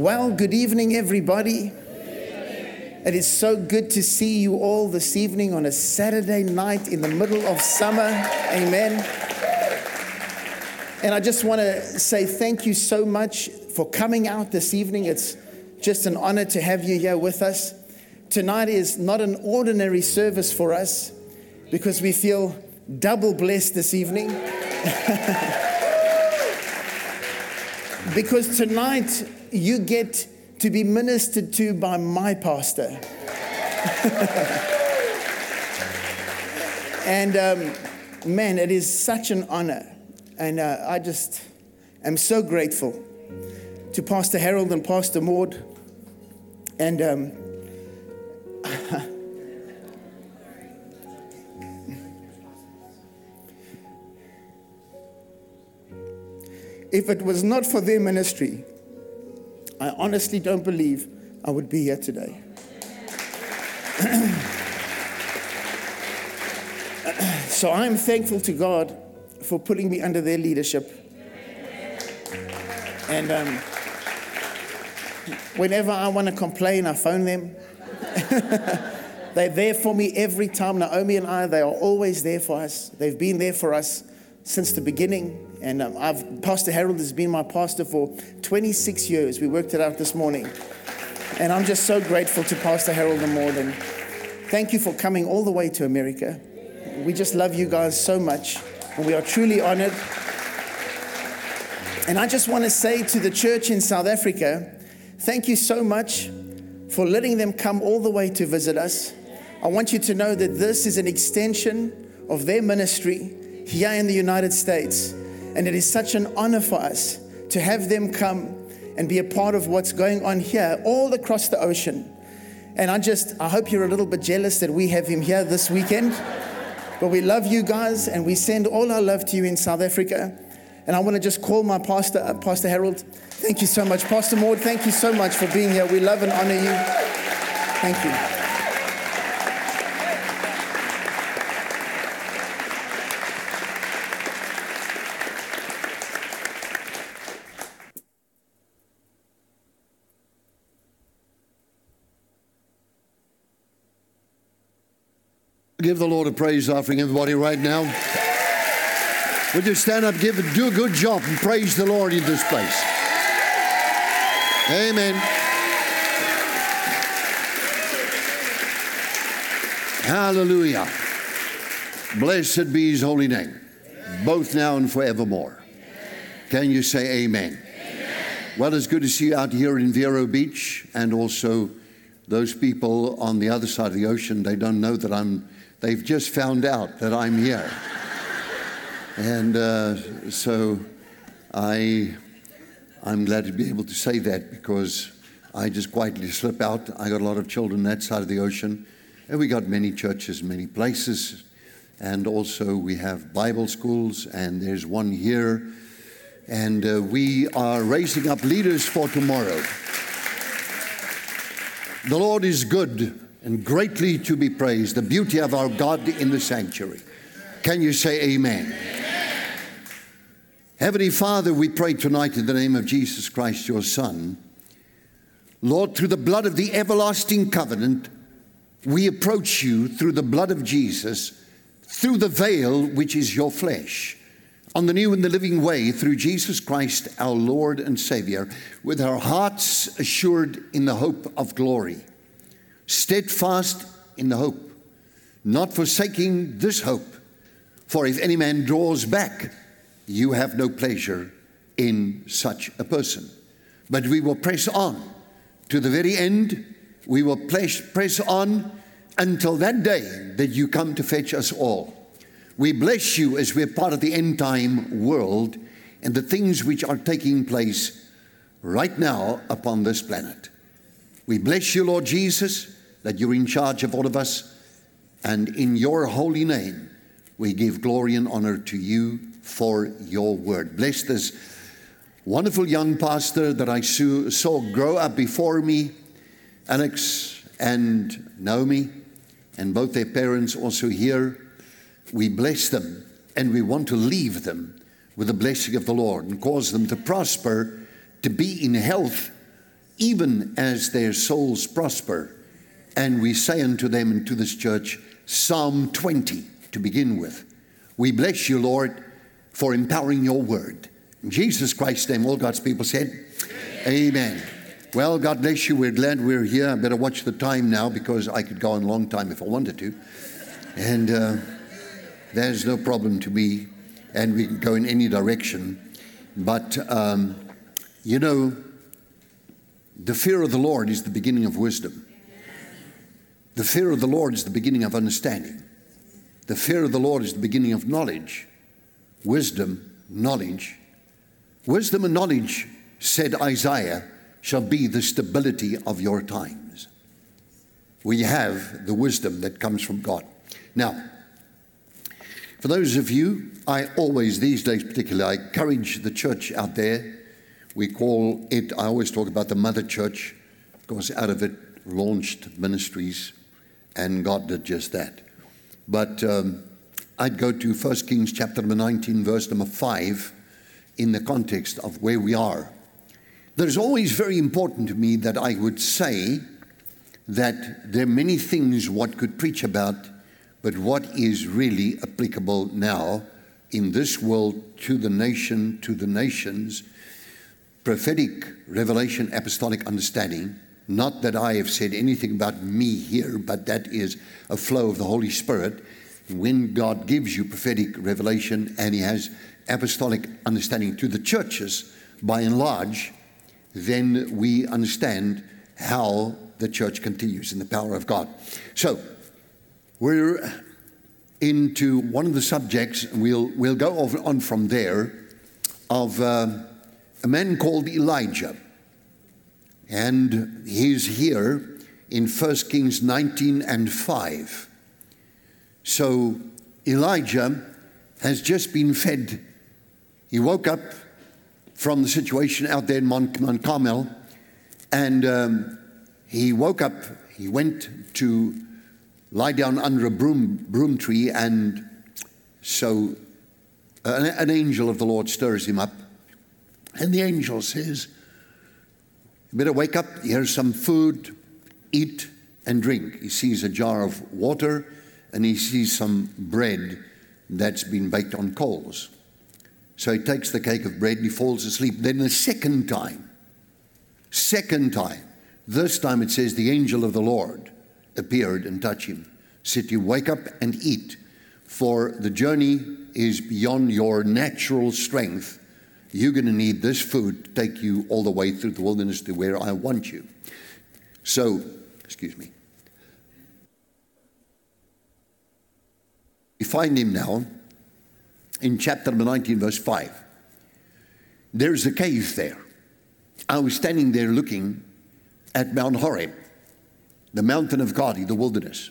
Well, good evening, everybody. It is so good to see you all this evening on a Saturday night in the middle of summer. Amen. And I just want to say thank you so much for coming out this evening. It's just an honor to have you here with us. Tonight is not an ordinary service for us because we feel double blessed this evening. because tonight you get to be ministered to by my pastor. and um, man, it is such an honor. And uh, I just am so grateful to Pastor Harold and Pastor Maud. And um, if it was not for their ministry, I honestly don't believe I would be here today. so I'm thankful to God for putting me under their leadership. And um, whenever I want to complain, I phone them. They're there for me every time. Naomi and I, they are always there for us. They've been there for us since the beginning. And um, I've, Pastor Harold has been my pastor for 26 years. We worked it out this morning. And I'm just so grateful to Pastor Harold and Morden. Thank you for coming all the way to America. We just love you guys so much. And we are truly honored. And I just want to say to the church in South Africa, thank you so much for letting them come all the way to visit us. I want you to know that this is an extension of their ministry here in the United States. And it is such an honor for us to have them come and be a part of what's going on here all across the ocean. And I just, I hope you're a little bit jealous that we have him here this weekend. But we love you guys and we send all our love to you in South Africa. And I want to just call my pastor, Pastor Harold. Thank you so much. Pastor Maud, thank you so much for being here. We love and honor you. Thank you. Give the Lord a praise offering, everybody, right now. Would you stand up, give do a good job, and praise the Lord in this place? Amen. Hallelujah. Blessed be his holy name, both now and forevermore. Can you say amen? Well, it's good to see you out here in Vero Beach and also those people on the other side of the ocean. They don't know that I'm They've just found out that I'm here. and uh, so I, I'm glad to be able to say that because I just quietly slip out. I got a lot of children that side of the ocean. And we got many churches, many places. And also we have Bible schools, and there's one here. And uh, we are raising up leaders for tomorrow. The Lord is good and greatly to be praised, the beauty of our God in the sanctuary. Can you say amen? amen? Heavenly Father, we pray tonight in the name of Jesus Christ, your Son. Lord, through the blood of the everlasting covenant, we approach you through the blood of Jesus, through the veil which is your flesh, on the new and the living way through Jesus Christ, our Lord and Savior, with our hearts assured in the hope of glory steadfast in the hope, not forsaking this hope. For if any man draws back, you have no pleasure in such a person. But we will press on to the very end. We will press, on until that day that you come to fetch us all. We bless you as we're part of the end time world and the things which are taking place right now upon this planet. We bless you, Lord Jesus that you're in charge of all of us. And in your holy name, we give glory and honor to you for your word. Bless this wonderful young pastor that I saw grow up before me, Alex and Naomi, and both their parents also here. We bless them and we want to leave them with the blessing of the Lord and cause them to prosper, to be in health, even as their souls prosper. And we say unto them and to this church, Psalm 20 to begin with. We bless you, Lord, for empowering your word. In Jesus Christ's name, all God's people said, Amen. Amen. Well, God bless you. We're glad we're here. I better watch the time now because I could go on a long time if I wanted to. And uh, there's no problem to me, and we can go in any direction. But, um, you know, the fear of the Lord is the beginning of wisdom. The fear of the Lord is the beginning of understanding. The fear of the Lord is the beginning of knowledge. Wisdom, knowledge. Wisdom and knowledge, said Isaiah, shall be the stability of your times. We have the wisdom that comes from God. Now, for those of you, I always, these days particularly, I encourage the church out there we call it, I always talk about the mother church, because out of it launched ministries, and God did just that. But um, I'd go to 1 Kings chapter number 19, verse number 5, in the context of where we are. There's always very important to me that I would say that there are many things one could preach about, but what is really applicable now in this world to the nation, to the nations, prophetic revelation, apostolic understanding. Not that I have said anything about me here, but that is a flow of the Holy Spirit. When God gives you prophetic revelation and He has apostolic understanding to the churches, by and large, then we understand how the church continues in the power of God. So, we're into one of the subjects, and we'll, we'll go on from there, of. Uh, a man called Elijah. And he's here in 1 Kings 19 and 5. So Elijah has just been fed. He woke up from the situation out there in Mount, Mount Carmel and um, he woke up, he went to lie down under a broom, broom tree, and so an, an angel of the Lord stirs him up and the angel says, You better wake up, here's some food, eat and drink. He sees a jar of water and he sees some bread that's been baked on coals. So he takes the cake of bread and he falls asleep. Then the second time, second time, this time it says the angel of the Lord appeared and touched him. Said you wake up and eat, for the journey is beyond your natural strength you're going to need this food to take you all the way through the wilderness to where I want you. So, excuse me. We find him now in chapter 19, verse 5. There's a cave there. I was standing there looking at Mount Horeb, the mountain of God in the wilderness.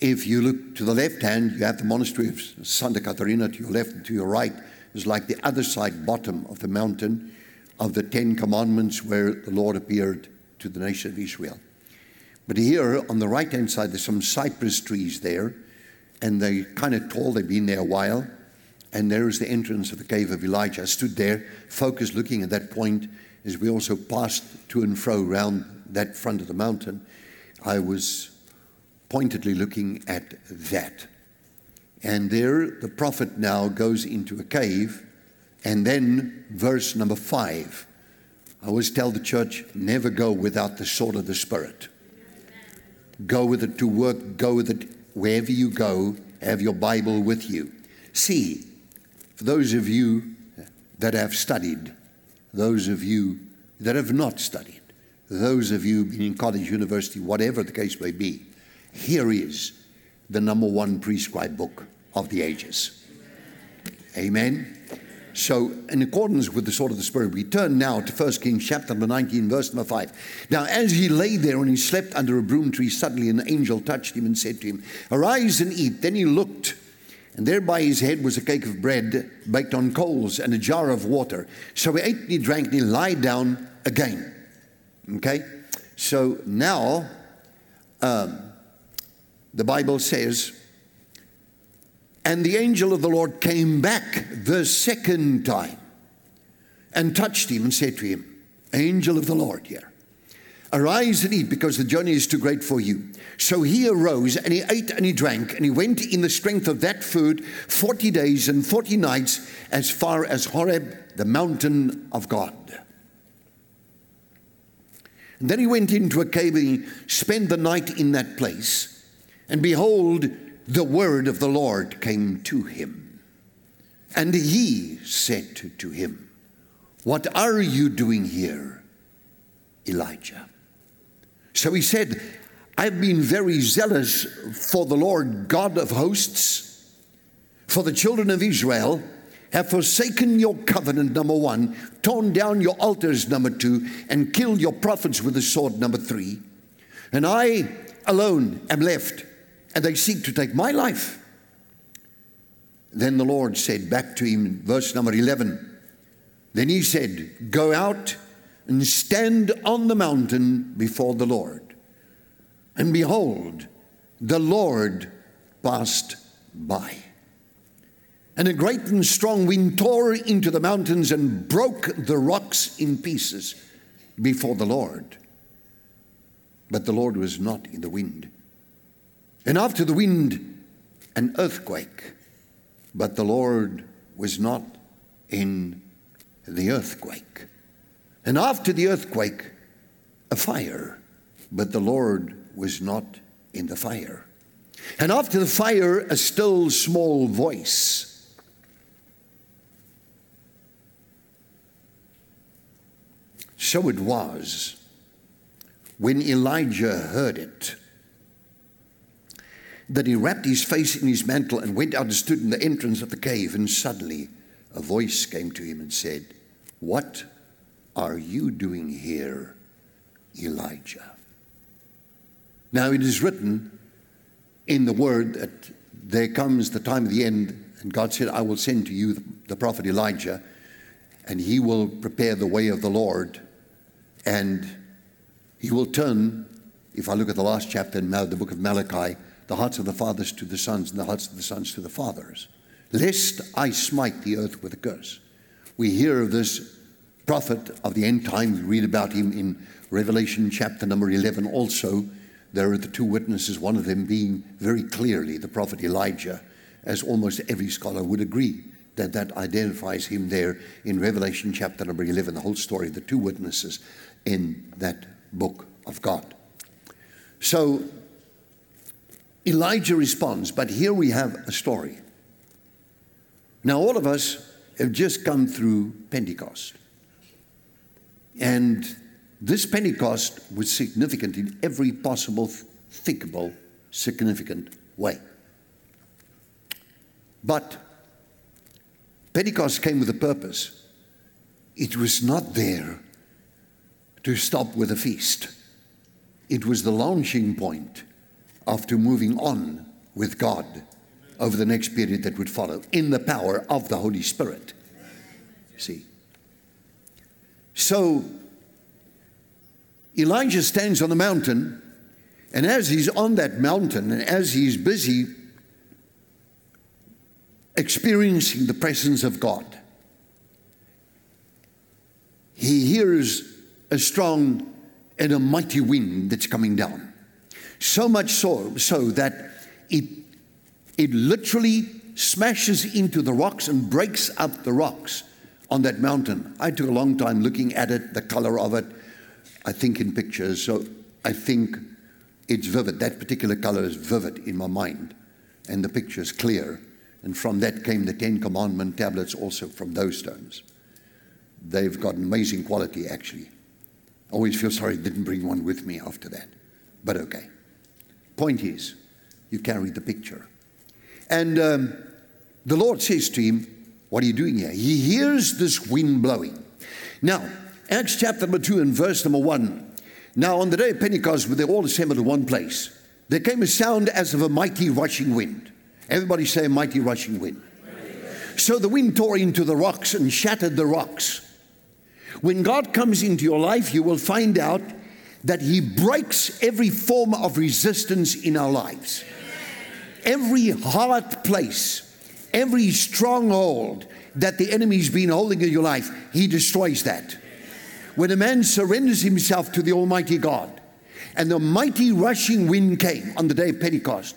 If you look to the left hand, you have the monastery of Santa Catarina to your left and to your right is like the other side bottom of the mountain of the Ten Commandments where the Lord appeared to the nation of Israel. But here on the right hand side, there's some cypress trees there, and they're kind of tall, they've been there a while. And there is the entrance of the cave of Elijah. I stood there, focused, looking at that point as we also passed to and fro around that front of the mountain. I was pointedly looking at that. And there, the prophet now goes into a cave. And then, verse number five. I always tell the church never go without the sword of the Spirit. Go with it to work, go with it wherever you go, have your Bible with you. See, for those of you that have studied, those of you that have not studied, those of you being in college, university, whatever the case may be, here is the number one prescribed book of the ages. Amen. So, in accordance with the sword of the Spirit, we turn now to 1 Kings chapter number 19, verse number 5. Now, as he lay there and he slept under a broom tree, suddenly an angel touched him and said to him, Arise and eat. Then he looked, and there by his head was a cake of bread baked on coals and a jar of water. So he ate and he drank and he lied down again. Okay? So now, um, the Bible says, and the angel of the Lord came back the second time and touched him and said to him, Angel of the Lord here. Arise and eat because the journey is too great for you. So he arose and he ate and he drank and he went in the strength of that food 40 days and 40 nights as far as Horeb, the mountain of God. And then he went into a cave and he spent the night in that place. And behold, the word of the Lord came to him. And he said to him, What are you doing here, Elijah? So he said, I've been very zealous for the Lord God of hosts, for the children of Israel have forsaken your covenant, number one, torn down your altars, number two, and killed your prophets with the sword, number three. And I alone am left, and they seek to take my life. Then the Lord said back to him, verse number 11, Then he said, Go out and stand on the mountain before the Lord. And behold, the Lord passed by. And a great and strong wind tore into the mountains and broke the rocks in pieces before the Lord. But the Lord was not in the wind. And after the wind, an earthquake. But the Lord was not in the earthquake. And after the earthquake, a fire. But the Lord was not in the fire. And after the fire, a still small voice. So it was when Elijah heard it that he wrapped his face in his mantle and went out and stood in the entrance of the cave. And suddenly a voice came to him and said, What are you doing here, Elijah? Now it is written in the word that there comes the time of the end, and God said, I will send to you the prophet Elijah, and he will prepare the way of the Lord, and he will turn, if I look at the last chapter in the book of Malachi, the hearts of the fathers to the sons, and the hearts of the sons to the fathers, lest I smite the earth with a curse. We hear of this prophet of the end time. We read about him in Revelation chapter number 11 also there are the two witnesses, one of them being very clearly the prophet Elijah, as almost every scholar would agree that that identifies him there in Revelation chapter number 11, the whole story, of the two witnesses in that book of God. So Elijah responds, but here we have a story. Now, all of us have just come through Pentecost. And this Pentecost was significant in every possible, thinkable, significant way. But Pentecost came with a purpose. It was not there to stop with a feast, it was the launching point after moving on with God over the next period that would follow in the power of the Holy Spirit. See? So, Elijah stands on the mountain, and as he's on that mountain, and as he's busy experiencing the presence of God, he hears a strong and a mighty wind that's coming down. So much so, so that it, it literally smashes into the rocks and breaks up the rocks on that mountain. I took a long time looking at it, the color of it I think in pictures, so I think it's vivid. That particular color is vivid in my mind, and the picture is clear. And from that came the Ten Commandment tablets, also from those stones. They've got amazing quality, actually. I always feel sorry I didn't bring one with me after that. But okay. Point is, you carry the picture. And um, the Lord says to him, What are you doing here? He hears this wind blowing. Now, Acts chapter number 2 and verse number 1. Now, on the day of Pentecost, they all assembled in one place, there came a sound as of a mighty rushing wind. Everybody say, mighty rushing wind. So the wind tore into the rocks and shattered the rocks. When God comes into your life, you will find out that He breaks every form of resistance in our lives. Every hard place, every stronghold that the enemy's been holding in your life, He destroys that. when a man surrenders himself to the Almighty God and the mighty rushing wind came on the day of Pentecost.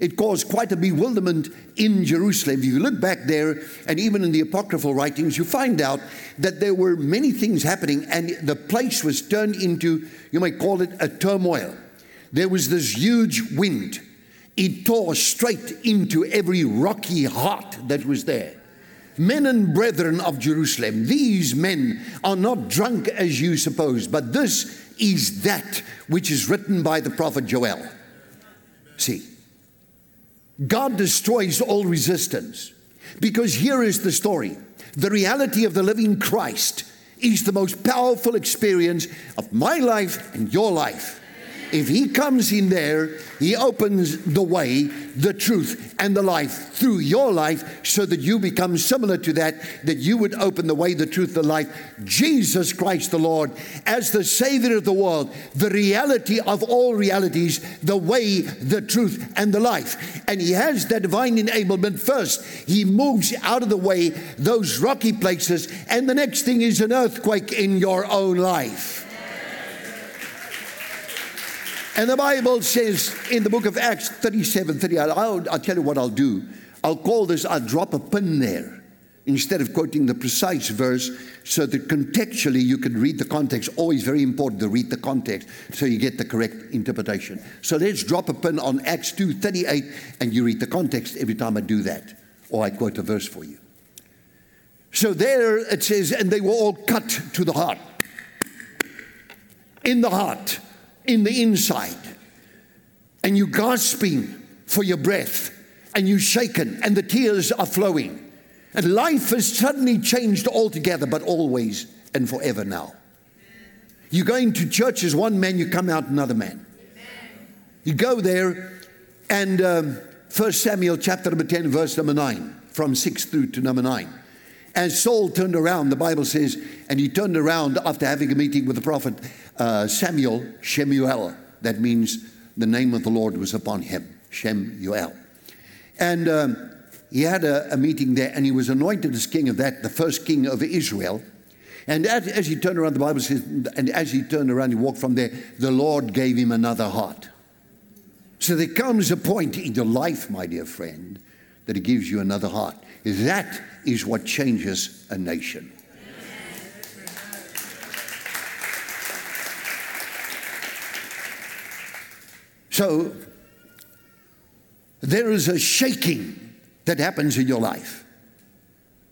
It caused quite a bewilderment in Jerusalem. If you look back there, and even in the apocryphal writings, you find out that there were many things happening, and the place was turned into, you might call it a turmoil. There was this huge wind. It tore straight into every rocky heart that was there. Men and brethren of Jerusalem, these men are not drunk as you suppose, but this is that which is written by the prophet Joel. See, God destroys all resistance because here is the story the reality of the living Christ is the most powerful experience of my life and your life. If he comes in there, he opens the way, the truth, and the life through your life so that you become similar to that, that you would open the way, the truth, the life. Jesus Christ the Lord, as the Savior of the world, the reality of all realities, the way, the truth, and the life. And he has that divine enablement first. He moves out of the way those rocky places, and the next thing is an earthquake in your own life. And the Bible says in the book of Acts 37 30, I'll, I'll tell you what I'll do. I'll call this, I'll drop a pin there instead of quoting the precise verse so that contextually you can read the context. Always very important to read the context so you get the correct interpretation. So let's drop a pin on Acts 2 38 and you read the context every time I do that, or I quote a verse for you. So there it says, and they were all cut to the heart. In the heart in the inside, and you're gasping for your breath, and you're shaken, and the tears are flowing, and life has suddenly changed altogether, but always and forever now. You go into church as one man, you come out another man. You go there, and um, 1 Samuel chapter number 10, verse number 9, from 6 through to number 9. As Saul turned around, the Bible says, and he turned around after having a meeting with the prophet uh, Samuel, Shemuel. That means the name of the Lord was upon him, Shemuel. And um, he had a, a, meeting there, and he was anointed as king of that, the first king of Israel. And as, as he turned around, the Bible says, and as he turned around, he walked from there, the Lord gave him another heart. So there comes a point in your life, my dear friend, that he gives you another heart. That is what changes a nation. So, there is a shaking that happens in your life.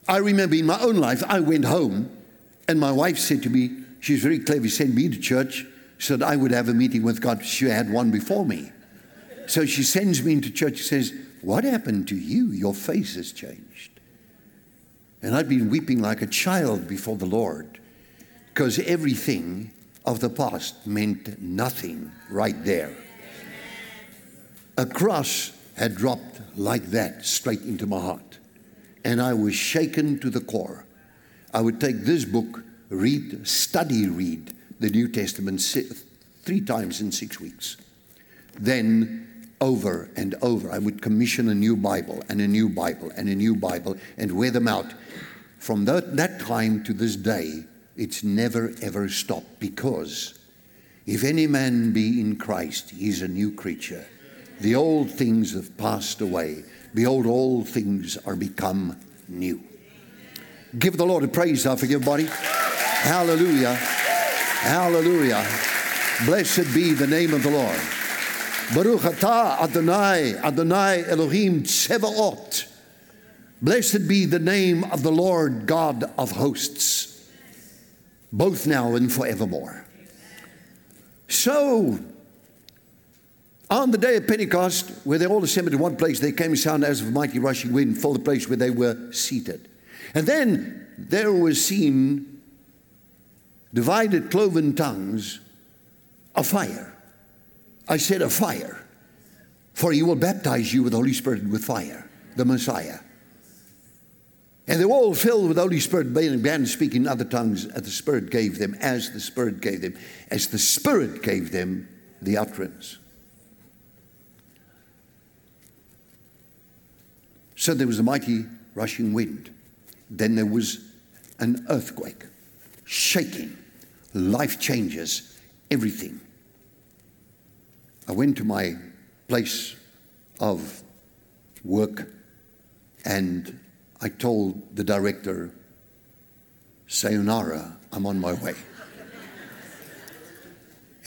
I remember in my own life, I went home and my wife said to me, she's very clever, she sent me to church so that I would have a meeting with God. She had one before me. So she sends me into church, She says, What happened to you? Your face has changed. And I'd been weeping like a child before the Lord because everything of the past meant nothing right there. A cross had dropped like that straight into my heart, and I was shaken to the core. I would take this book, read, study, read the New Testament three times in six weeks. Then over and over. I would commission a new Bible and a new Bible and a new Bible and wear them out. From that, that time to this day, it's never ever stopped because if any man be in Christ, he's a new creature. The old things have passed away. Behold, all things are become new. Give the Lord a praise now for everybody. Hallelujah. Hallelujah. Blessed be the name of the Lord. Baruch atah Adonai, Adonai Elohim Tsevaot. Blessed be the name of the Lord God of hosts, both now and forevermore. So, on the day of Pentecost, where they all assembled in one place, there came a sound as of a mighty rushing wind, filled the place where they were seated. And then there was seen divided cloven tongues of fire I said, a fire. For he will baptize you with the Holy Spirit and with fire, the Messiah. And they were all filled with the Holy Spirit, began speaking other tongues as the Spirit gave them, as the Spirit gave them, as the Spirit gave them the utterance. So there was a mighty rushing wind. Then there was an earthquake, shaking, life changes everything. I went to my place of work and I told the director, Sayonara, I'm on my way.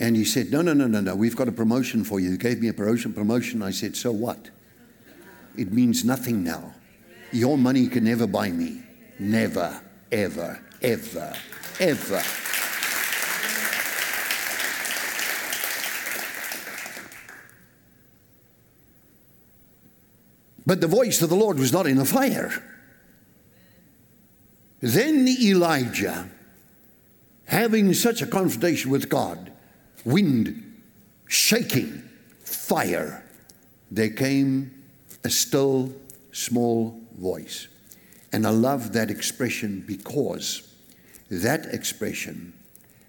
And he said, No, no, no, no, no, we've got a promotion for you. He gave me a promotion. promotion. I said, So what? It means nothing now. Your money can never buy me. Never, ever, ever, ever. But the voice of the Lord was not in the fire. Then Elijah, having such a confrontation with God, wind, shaking, fire, there came a still small voice. And I love that expression because that expression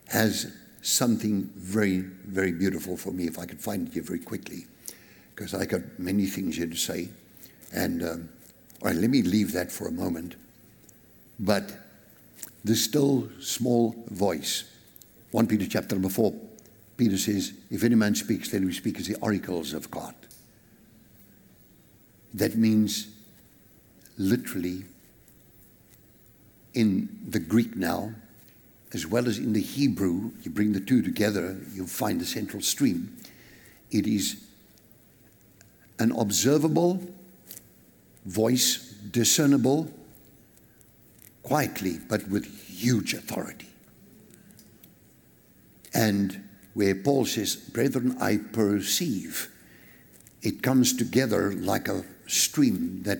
has something very, very beautiful for me, if I could find it here very quickly, because I got many things here to say. And um, all right, let me leave that for a moment. But the still small voice, 1 Peter chapter number 4, Peter says, If any man speaks, let him speak as the oracles of God. That means literally in the Greek now, as well as in the Hebrew, you bring the two together, you find the central stream. It is an observable voice, discernible, quietly, but with huge authority. And where Paul says, Brethren, I perceive, it comes together like a stream that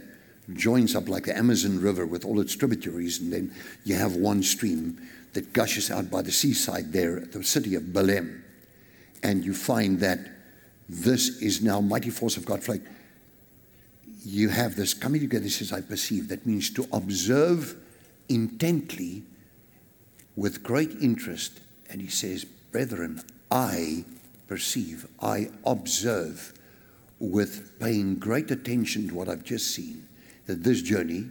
joins up like the Amazon River with all its tributaries, and then you have one stream that gushes out by the seaside there at the city of Belem. And you find that this is now mighty force of God. Like you have this coming together, is I perceive. That means to observe intently with great interest. And he says, Brethren, I perceive, I observe with paying great attention to what I've just seen, that this journey,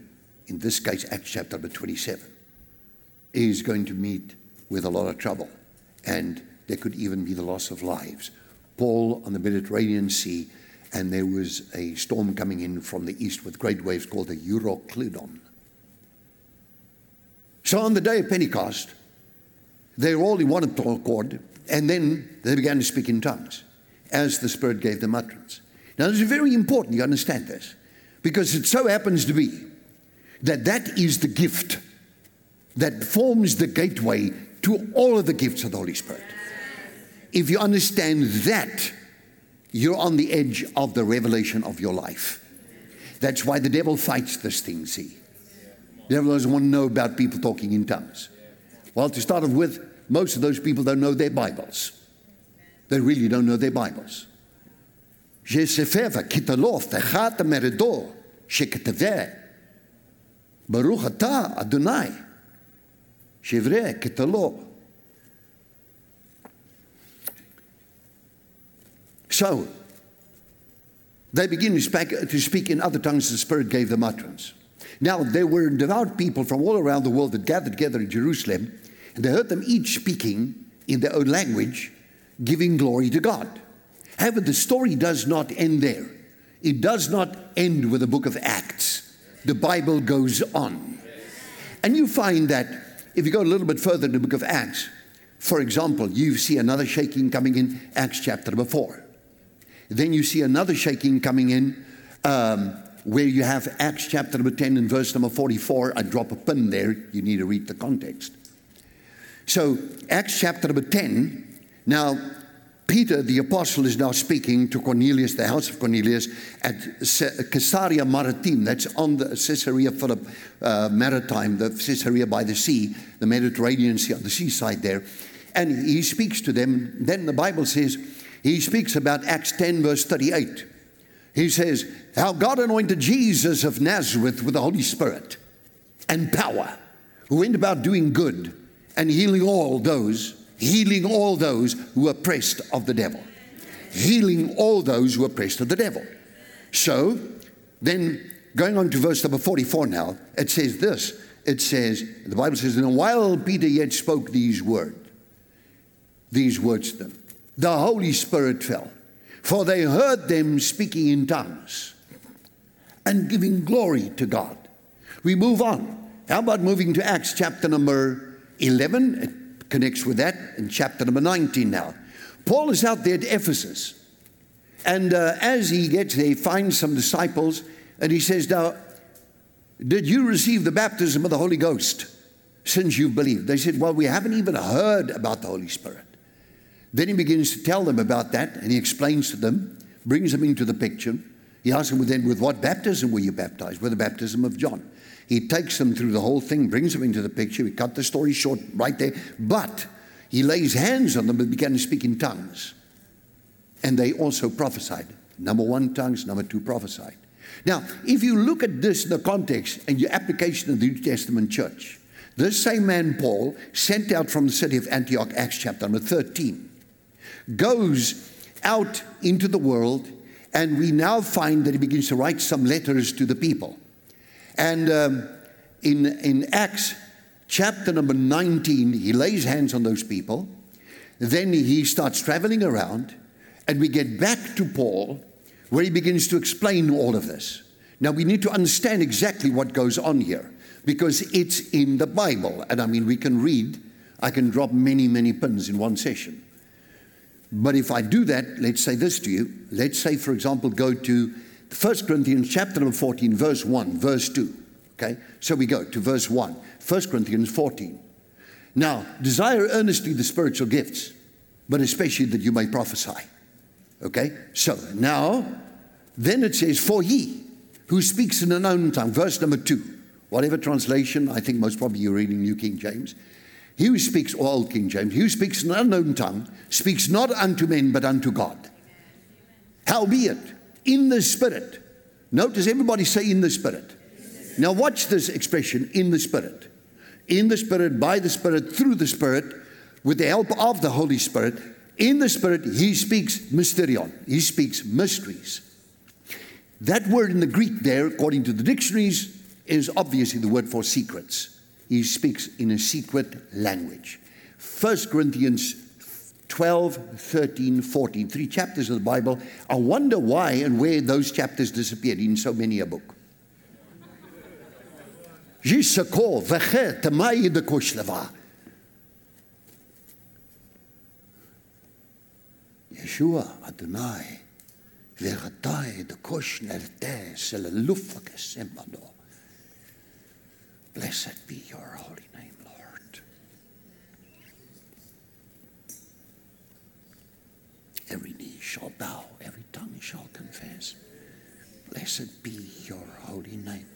in this case, Acts chapter number 27, is going to meet with a lot of trouble. And there could even be the loss of lives. Paul on the Mediterranean Sea, and there was a storm coming in from the east with great waves called the Euroclydon. So on the day of Pentecost, they were all in one accord, and then they began to speak in tongues as the Spirit gave them utterance. Now, this is very important you understand this, because it so happens to be that that is the gift that forms the gateway to all of the gifts of the Holy Spirit. If you understand that, you're on the edge of the revelation of your life. That's why the devil fights this thing, see. The devil doesn't want to know about people talking in tongues. Well, to start off with, most of those people don't know their Bibles. They really don't know their Bibles. Sefeva kitalof techata merido sheketeve. Baruch ata Adonai. Shevre kitalo. So, they begin to speak, to speak in other tongues the Spirit gave them utterance. Now, there were devout people from all around the world that gathered together in Jerusalem, and they heard them each speaking in their own language, giving glory to God. However, the story does not end there. It does not end with the book of Acts. The Bible goes on. And you find that if you go a little bit further in the book of Acts, for example, you see another shaking coming in Acts chapter number 4. Then you see another shaking coming in um, where you have Acts chapter number 10 and verse number 44. I drop a pin there. You need to read the context. So, Acts chapter number 10. Now, Peter, the apostle, is now speaking to Cornelius, the house of Cornelius, at Caesarea Maritim. That's on the Caesarea Philip uh, Maritime, the Caesarea by the sea, the Mediterranean Sea, on the seaside there. And he speaks to them. Then the Bible says, he speaks about Acts 10, verse 38. He says, How God anointed Jesus of Nazareth with the Holy Spirit and power, who went about doing good and healing all those, healing all those who were oppressed of the devil. Healing all those who were oppressed of the devil. So, then going on to verse number 44 now, it says this. It says, the Bible says, And while Peter yet spoke these words, these words to them. The Holy Spirit fell, for they heard them speaking in tongues and giving glory to God. We move on. How about moving to Acts chapter number 11? Connects with that in chapter number 19 now. Paul is out there at Ephesus. And uh, as he gets there, he finds some disciples and he says, Now, did you receive the baptism of the Holy Ghost since you believed? They said, Well, we haven't even heard about the Holy Spirit. Then he begins to tell them about that and he explains to them, brings them into the picture. He asks them, well, then, with what baptism were you baptized? With the baptism of John. He takes them through the whole thing, brings them into the picture. We cut the story short right there. But he lays hands on them and began to speak in tongues. And they also prophesied. Number one, tongues. Number two, prophesied. Now, if you look at this in the context and your application of the New Testament church, this same man, Paul, sent out from the city of Antioch, Acts chapter number 13, goes out into the world, and we now find that he begins to write some letters to the people. And um, in, in Acts chapter number 19, he lays hands on those people. Then he starts traveling around, and we get back to Paul, where he begins to explain all of this. Now, we need to understand exactly what goes on here because it's in the Bible. And I mean, we can read, I can drop many, many pins in one session. But if I do that, let's say this to you. Let's say, for example, go to 1 Corinthians chapter number 14, verse 1, verse 2. Okay? So we go to verse 1, 1 Corinthians 14. Now, desire earnestly the spiritual gifts, but especially that you may prophesy. Okay? So now, then it says, For he who speaks in an unknown tongue, verse number 2, whatever translation, I think most probably you're reading New King James. He who speaks, or Old King James, he who speaks in an unknown tongue speaks not unto men but unto God. Howbeit, in the Spirit. Notice everybody say in the Spirit. Now, watch this expression in the Spirit. In the Spirit, by the Spirit, through the Spirit, with the help of the Holy Spirit. In the Spirit, he speaks mysterion. He speaks mysteries. That word in the Greek there, according to the dictionaries, is obviously the word for secrets he speaks in a secret language. 1 Corinthians 12, 13, 14, three chapters of the Bible. I wonder why and where those chapters disappeared in so many a book. Yeshua Adonai, vegatai de kosh nerte sel lufake sembado. Blessed be your holy name, Lord. Every knee shall bow, every tongue shall confess. Blessed be your holy name.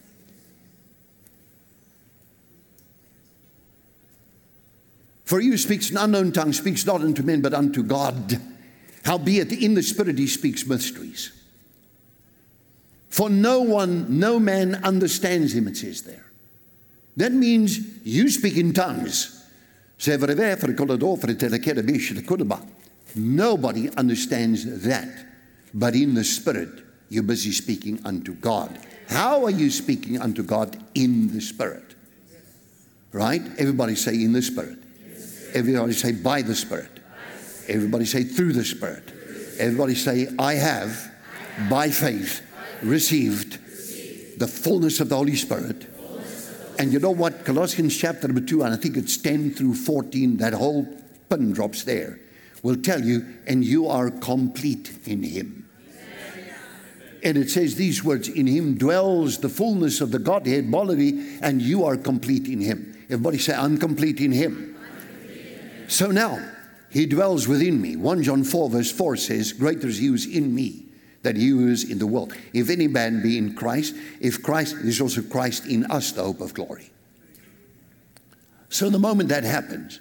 For you speaks an unknown tongue, speaks not unto men, but unto God. Howbeit in the Spirit he speaks mysteries. For no one, no man understands him, it says there. That means you speak in tongues. Nobody understands that. But in the Spirit, you're busy speaking unto God. How are you speaking unto God in the Spirit? Right? Everybody say in the Spirit. Everybody say by the Spirit. Everybody say through the Spirit. Everybody say, I have by faith received the fullness of the Holy Spirit and you know what? Colossians chapter number 2, and I think it's 10 through 14, that whole pin drops there, will tell you, and you are complete in Him. And it says these words In Him dwells the fullness of the Godhead bodily, and you are complete in Him. Everybody say, I'm complete in Him. So now, He dwells within me. 1 John 4, verse 4 says, Greater is He who is in me than he who is in the world. If any man be in Christ, if Christ, there's also Christ in us, the hope of glory. So the moment that happens,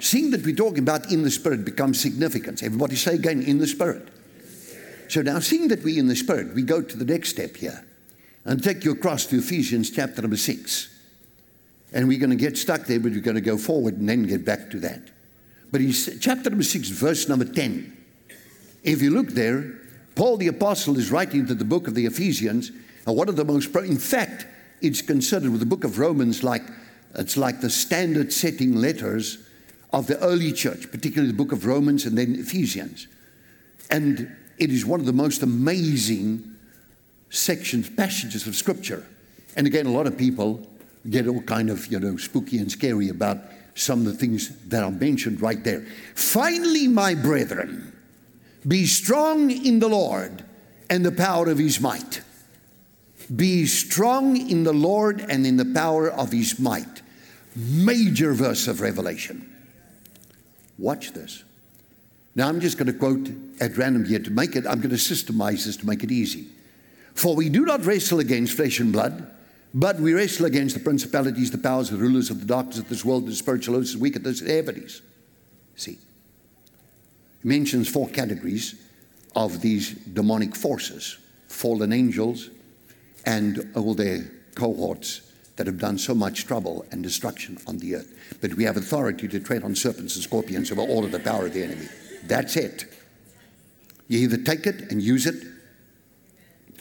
seeing that we're talking about in the Spirit becomes significant. Everybody say again, in the Spirit. So now, seeing that we're in the Spirit, we go to the next step here and take you across to Ephesians chapter number six. And we're going to get stuck there, but we're going to go forward and then get back to that. But in chapter number six, verse number 10, if you look there, Paul the Apostle is writing to the book of the Ephesians, and one of the most, in fact, it's considered with the book of Romans like it's like the standard setting letters of the early church, particularly the book of Romans and then Ephesians. And it is one of the most amazing sections, passages of scripture. And again, a lot of people get all kind of, you know, spooky and scary about some of the things that are mentioned right there. Finally, my brethren, be strong in the Lord and the power of his might. Be strong in the Lord and in the power of his might. Major verse of Revelation. Watch this. Now, I'm just going to quote at random here to make it, I'm going to systemize this to make it easy. For we do not wrestle against flesh and blood, but we wrestle against the principalities, the powers, the rulers of the darkness of this world, the spiritual hosts, wickedness, and heavenlies. See, he mentions four categories of these demonic forces fallen angels and all their cohorts that have done so much trouble and destruction on the earth. But we have authority to tread on serpents and scorpions over all of the power of the enemy. That's it. You either take it and use it,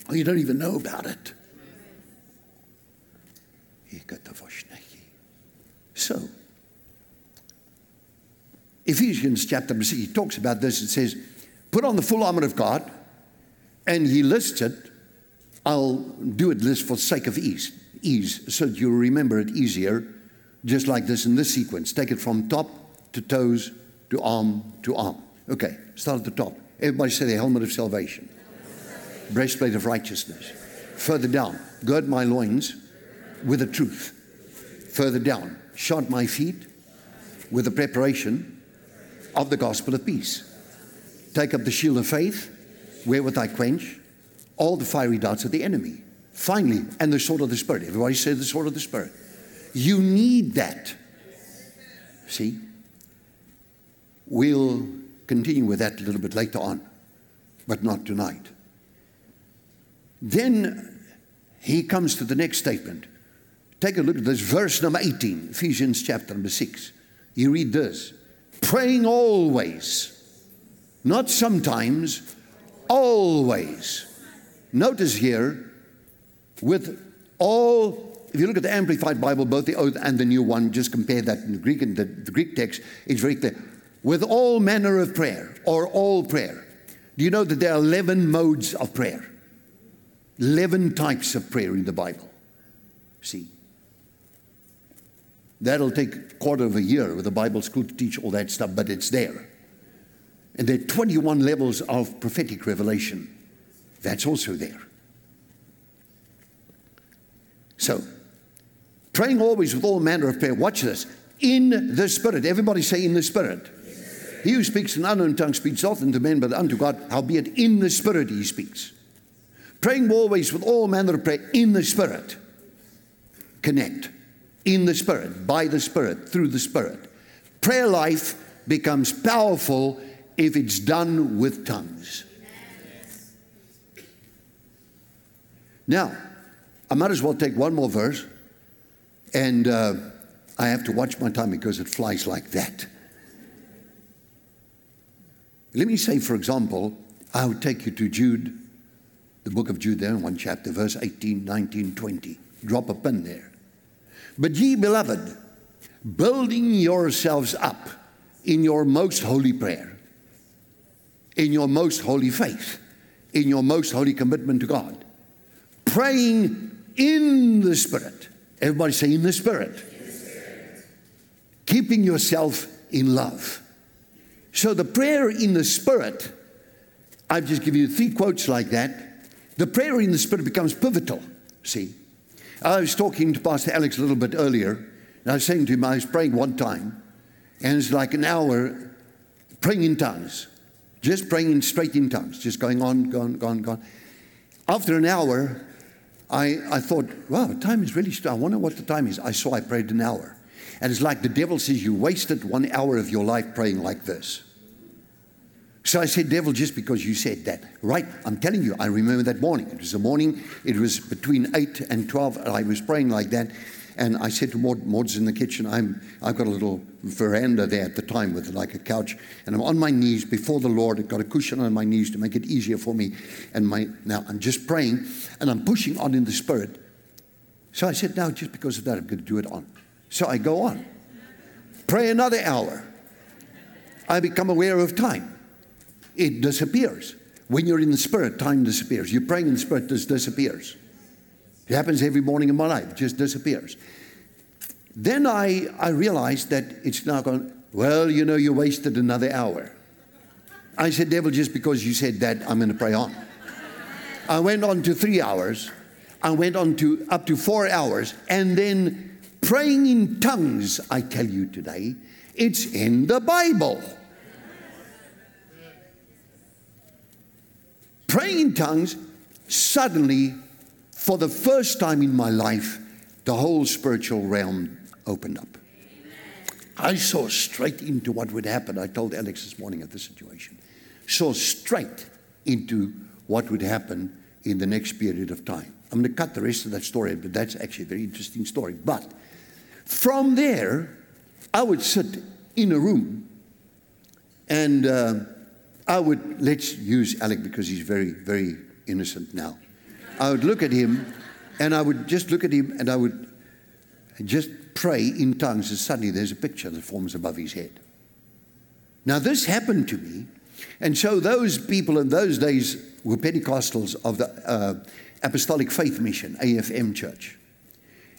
or you don't even know about it. So, Ephesians chapter 6, he talks about this. It says, Put on the full armor of God, and he lists it. I'll do it list for sake of ease, ease, so you'll remember it easier, just like this in this sequence. Take it from top to toes to arm to arm. Okay, start at the top. Everybody say the helmet of salvation, breastplate of righteousness. Further down, gird my loins with the truth. Further down, shod my feet with the preparation of the gospel of peace. Take up the shield of faith, wherewith I quench all the fiery darts of the enemy. Finally, and the sword of the Spirit. Everybody say the sword of the Spirit. You need that. See? We'll continue with that a little bit later on, but not tonight. Then he comes to the next statement. Take a look at this, verse number 18, Ephesians chapter number 6. You read this praying always, not sometimes, always. Notice here, with all, if you look at the Amplified Bible, both the Old and the New one, just compare that in the Greek and the, the Greek text, it's very clear. With all manner of prayer, or all prayer. Do you know that there are 11 modes of prayer? 11 types of prayer in the Bible. See? That'll take a quarter of a year with the Bible school to teach all that stuff, but it's there. And there are 21 levels of prophetic revelation. That's also there. So, praying always with all manner of prayer. Watch this. In the Spirit. Everybody say, in the Spirit. He who speaks in unknown tongue speaks often to men, but unto God, howbeit in the Spirit he speaks. Praying always with all manner of prayer in the Spirit. Connect in the Spirit, by the Spirit, through the Spirit. Prayer life becomes powerful if it's done with tongues. Now, I might as well take one more verse, and uh, I have to watch my time because it flies like that. Let me say, for example, I would take you to Jude, the book of Jude, there in one chapter, verse 18, 19, 20. Drop a pin there. But ye beloved, building yourselves up in your most holy prayer, in your most holy faith, in your most holy commitment to God, praying in the Spirit. Everybody say, in the Spirit. Keeping yourself in love. So the prayer in the Spirit, I've just given you three quotes like that. The prayer in the Spirit becomes pivotal, see. I was talking to Pastor Alex a little bit earlier, and I was saying to him, I was praying one time, and it's like an hour praying in tongues, just praying in straight in tongues, just going on, going, going, going. After an hour, I, I thought, wow, time is really, I wonder what the time is. I saw I prayed an hour. And it's like the devil says, you wasted one hour of your life praying like this. So I said, Devil, just because you said that. Right, I'm telling you, I remember that morning. It was a morning, it was between 8 and 12. and I was praying like that. And I said to Maud, Maud's in the kitchen, I'm, I've got a little veranda there at the time with like a couch, and I'm on my knees before the Lord. I've got a cushion on my knees to make it easier for me. And my, now I'm just praying, and I'm pushing on in the Spirit. So I said, now just because of that, I'm going to do it on. So I go on. Pray another hour. I become aware of time. It disappears. When you're in the Spirit, time disappears. You're praying in the Spirit, this disappears. It happens every morning in my life, it just disappears. Then I, I realized that it's now gone, well, you know, you wasted another hour. I said, Devil, just because you said that, I'm going to pray on. I went on to three hours. I went on to up to four hours. And then praying in tongues, I tell you today, it's in the Bible. Praying in tongues, suddenly for the first time in my life, the whole spiritual realm opened up. I saw straight into what would happen. I told Alex this morning at the situation. Saw straight into what would happen in the next period of time. I'm going to cut the rest of that story, but that's actually a very interesting story. But from there, I would sit in a room and uh, I would, let's use Alec because he's very, very innocent now. I would look at him and I would just look at him and I would just pray in tongues, and suddenly there's a picture that forms above his head. Now, this happened to me, and so those people in those days were Pentecostals of the uh, Apostolic Faith Mission, AFM Church.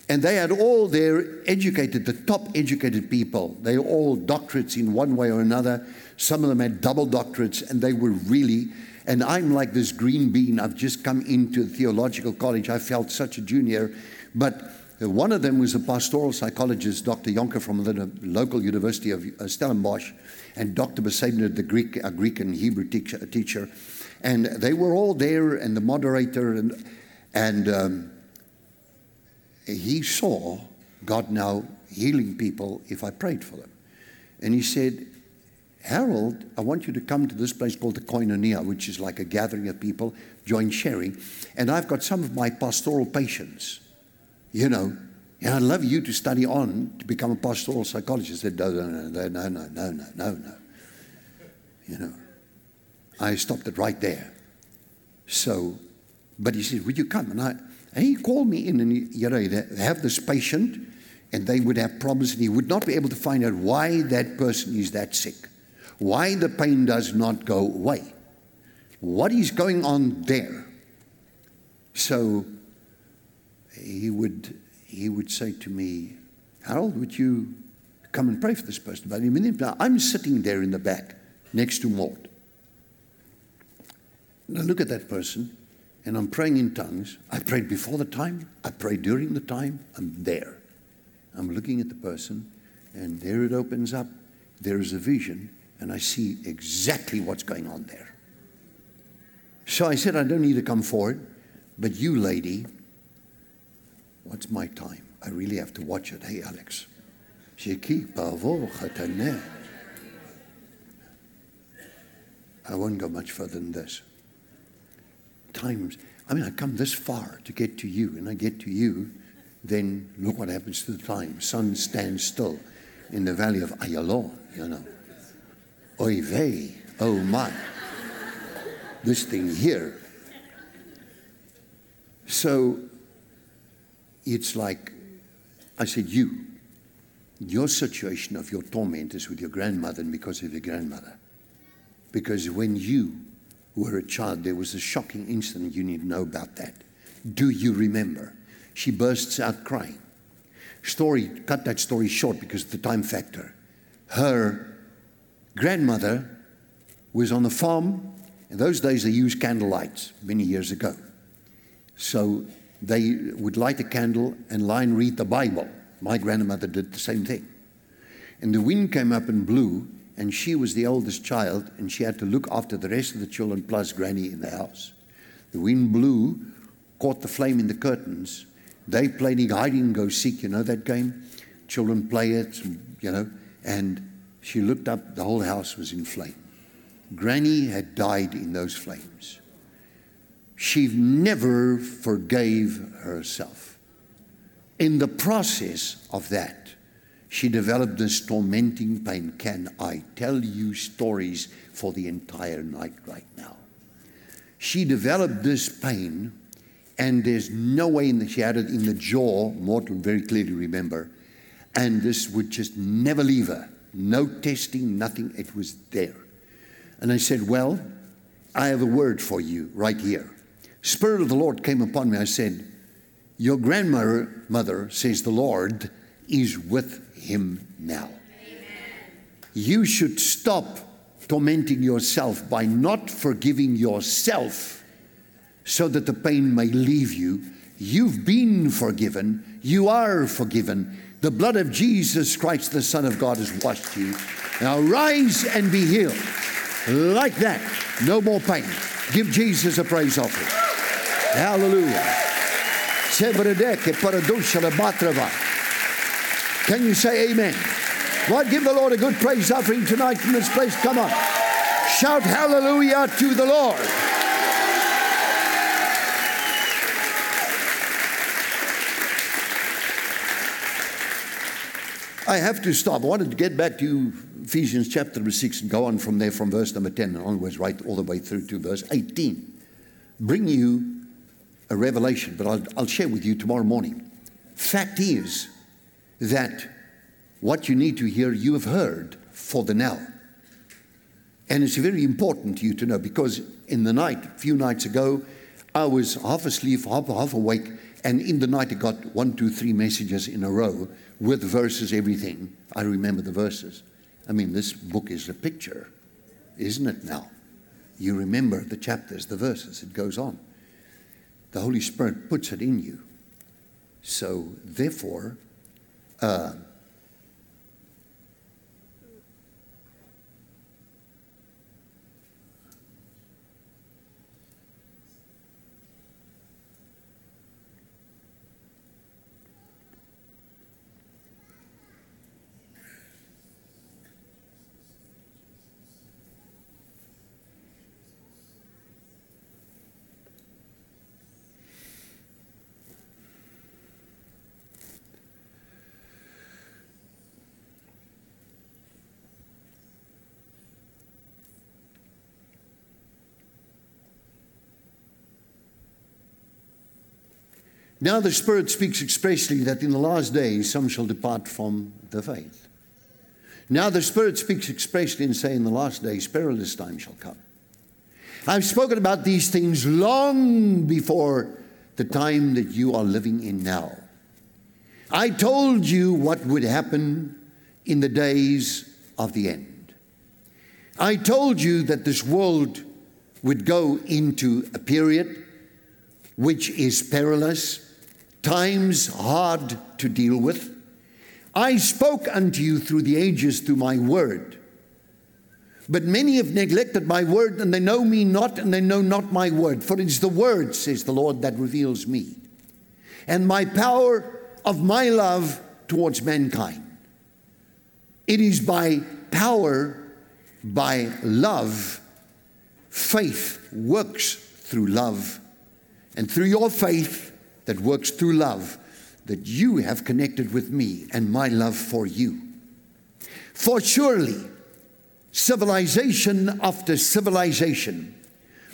And they had all their educated, the top educated people. They were all doctorates in one way or another. Some of them had double doctorates, and they were really and I'm like this green bean. I've just come into theological college. I felt such a junior. But one of them was a pastoral psychologist, Dr. Jonker from the local University of uh, Stellenbosch, and Dr. Besabner, the Greek, a Greek and Hebrew teacher, teacher. And they were all there, and the moderator, and, and um, he saw God now healing people if I prayed for them. And he said, Harold, I want you to come to this place called the Koinonia, which is like a gathering of people, join sharing. And I've got some of my pastoral patients, you know, and I'd love you to study on to become a pastoral psychologist. I said, no, no, no, no, no, no, no, no, no, no. You know, I stopped it right there. So, but he said, would you come? And, I, and he called me in and, he, you know, they have this patient and they would have problems and he would not be able to find out why that person is that sick why the pain does not go away. What is going on there? So he would, he would say to me, Harold, would you come and pray for this person? But now I'm sitting there in the back next to Maud. Now look at that person, and I'm praying in tongues. I prayed before the time, I prayed during the time, I'm there. I'm looking at the person, and there it opens up. There is a vision, and I see exactly what's going on there. So I said, I don't need to come forward, but you, lady, what's my time? I really have to watch it. Hey, Alex. I won't go much further than this. Times, I mean, I come this far to get to you, and I get to you, then look what happens to the time. Sun stands still in the valley of Ayalon, you know. Oy vey, oh my. This thing here. So it's like, I said, you, your situation of your torment is with your grandmother and because of your grandmother. Because when you were a child, there was a shocking incident. You need to know about that. Do you remember? She bursts out crying. Story, cut that story short because of the time factor. Her grandmother was on the farm. In those days, they used candle lights many years ago. So they would light a candle and lie and read the Bible. My grandmother did the same thing. And the wind came up and blew, and she was the oldest child, and she had to look after the rest of the children plus Granny in the house. The wind blew, caught the flame in the curtains. They played hide and go seek, you know that game? Children play it, you know, and she looked up, the whole house was in flame. Granny had died in those flames. She never forgave herself. In the process of that, she developed this tormenting pain. Can I tell you stories for the entire night right now? She developed this pain, and there's no way in the, she had it in the jaw, Morton very clearly remember, and this would just never leave her. No testing, nothing, it was there. And I said, Well, I have a word for you right here. Spirit of the Lord came upon me. I said, Your grandmother mother, says the Lord, is with him now. Amen. You should stop tormenting yourself by not forgiving yourself so that the pain may leave you. You've been forgiven. You are forgiven. The blood of Jesus Christ, the Son of God, has washed you. Now rise and be healed. Like that. No more pain. Give Jesus a praise offering. Hallelujah. Can you say amen? Well, give the Lord a good praise offering tonight from this place. Come on. Shout hallelujah to the Lord. I have to stop. I wanted to get back to Ephesians chapter number 6 and go on from there from verse number 10 and onwards, right all the way through to verse 18. Bring you a revelation, but I'll, I'll share with you tomorrow morning. Fact is that what you need to hear, you have heard for the now. And it's very important to you to know because in the night, a few nights ago, I was half asleep, half, half awake, and in the night I got one, two, three messages in a row with verses, everything. I remember the verses. I mean, this book is a picture, isn't it now? You remember the chapters, the verses, it goes on. The Holy Spirit puts it in you. So, therefore, uh, Now the Spirit speaks expressly that in the last days some shall depart from the faith. Now the Spirit speaks expressly and say in the last days perilous time shall come. I've spoken about these things long before the time that you are living in now. I told you what would happen in the days of the end. I told you that this world would go into a period which is perilous, times hard to deal with. I spoke unto you through the ages through my word. But many have neglected my word, and they know me not, and they know not my word. For it is the word, says the Lord, that reveals me, and my power of my love towards mankind. It is by power, by love, faith works through love, and through your faith, that works through love that you have connected with me and my love for you. For surely, civilization after civilization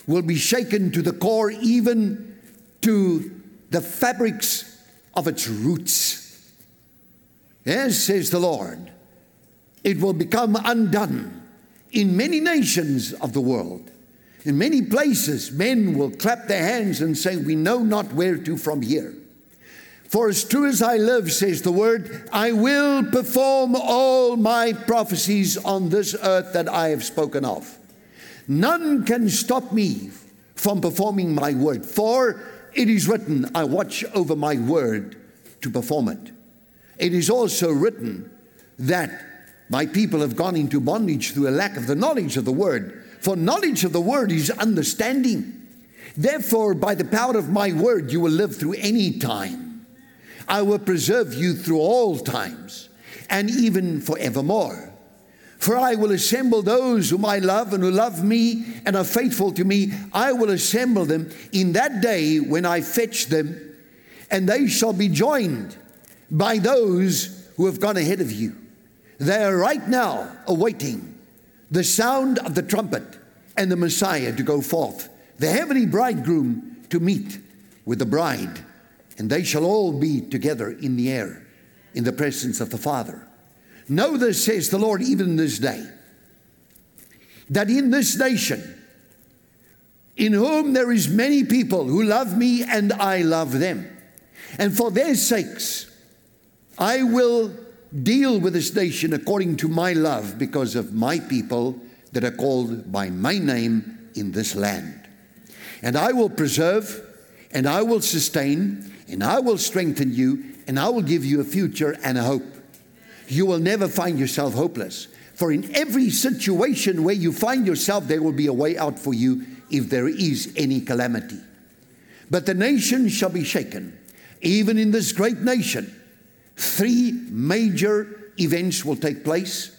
will be shaken to the core, even to the fabrics of its roots. Yes, says the Lord, it will become undone in many nations of the world. In many places, men will clap their hands and say, We know not where to from here. For as true as I live, says the word, I will perform all my prophecies on this earth that I have spoken of. None can stop me from performing my word, for it is written, I watch over my word to perform it. It is also written that my people have gone into bondage through a lack of the knowledge of the word. For knowledge of the word is understanding. Therefore, by the power of my word, you will live through any time. I will preserve you through all times and even forevermore. For I will assemble those whom I love and who love me and are faithful to me. I will assemble them in that day when I fetch them, and they shall be joined by those who have gone ahead of you. They are right now awaiting the sound of the trumpet and the Messiah to go forth, the heavenly bridegroom to meet with the bride, and they shall all be together in the air in the presence of the Father. Know this, says the Lord, even this day, that in this nation, in whom there is many people who love me and I love them, and for their sakes, I will deal with this nation according to my love because of my people that are called by my name in this land. And I will preserve, and I will sustain, and I will strengthen you, and I will give you a future and a hope. You will never find yourself hopeless. For in every situation where you find yourself, there will be a way out for you if there is any calamity. But the nation shall be shaken. Even in this great nation, three major events will take place,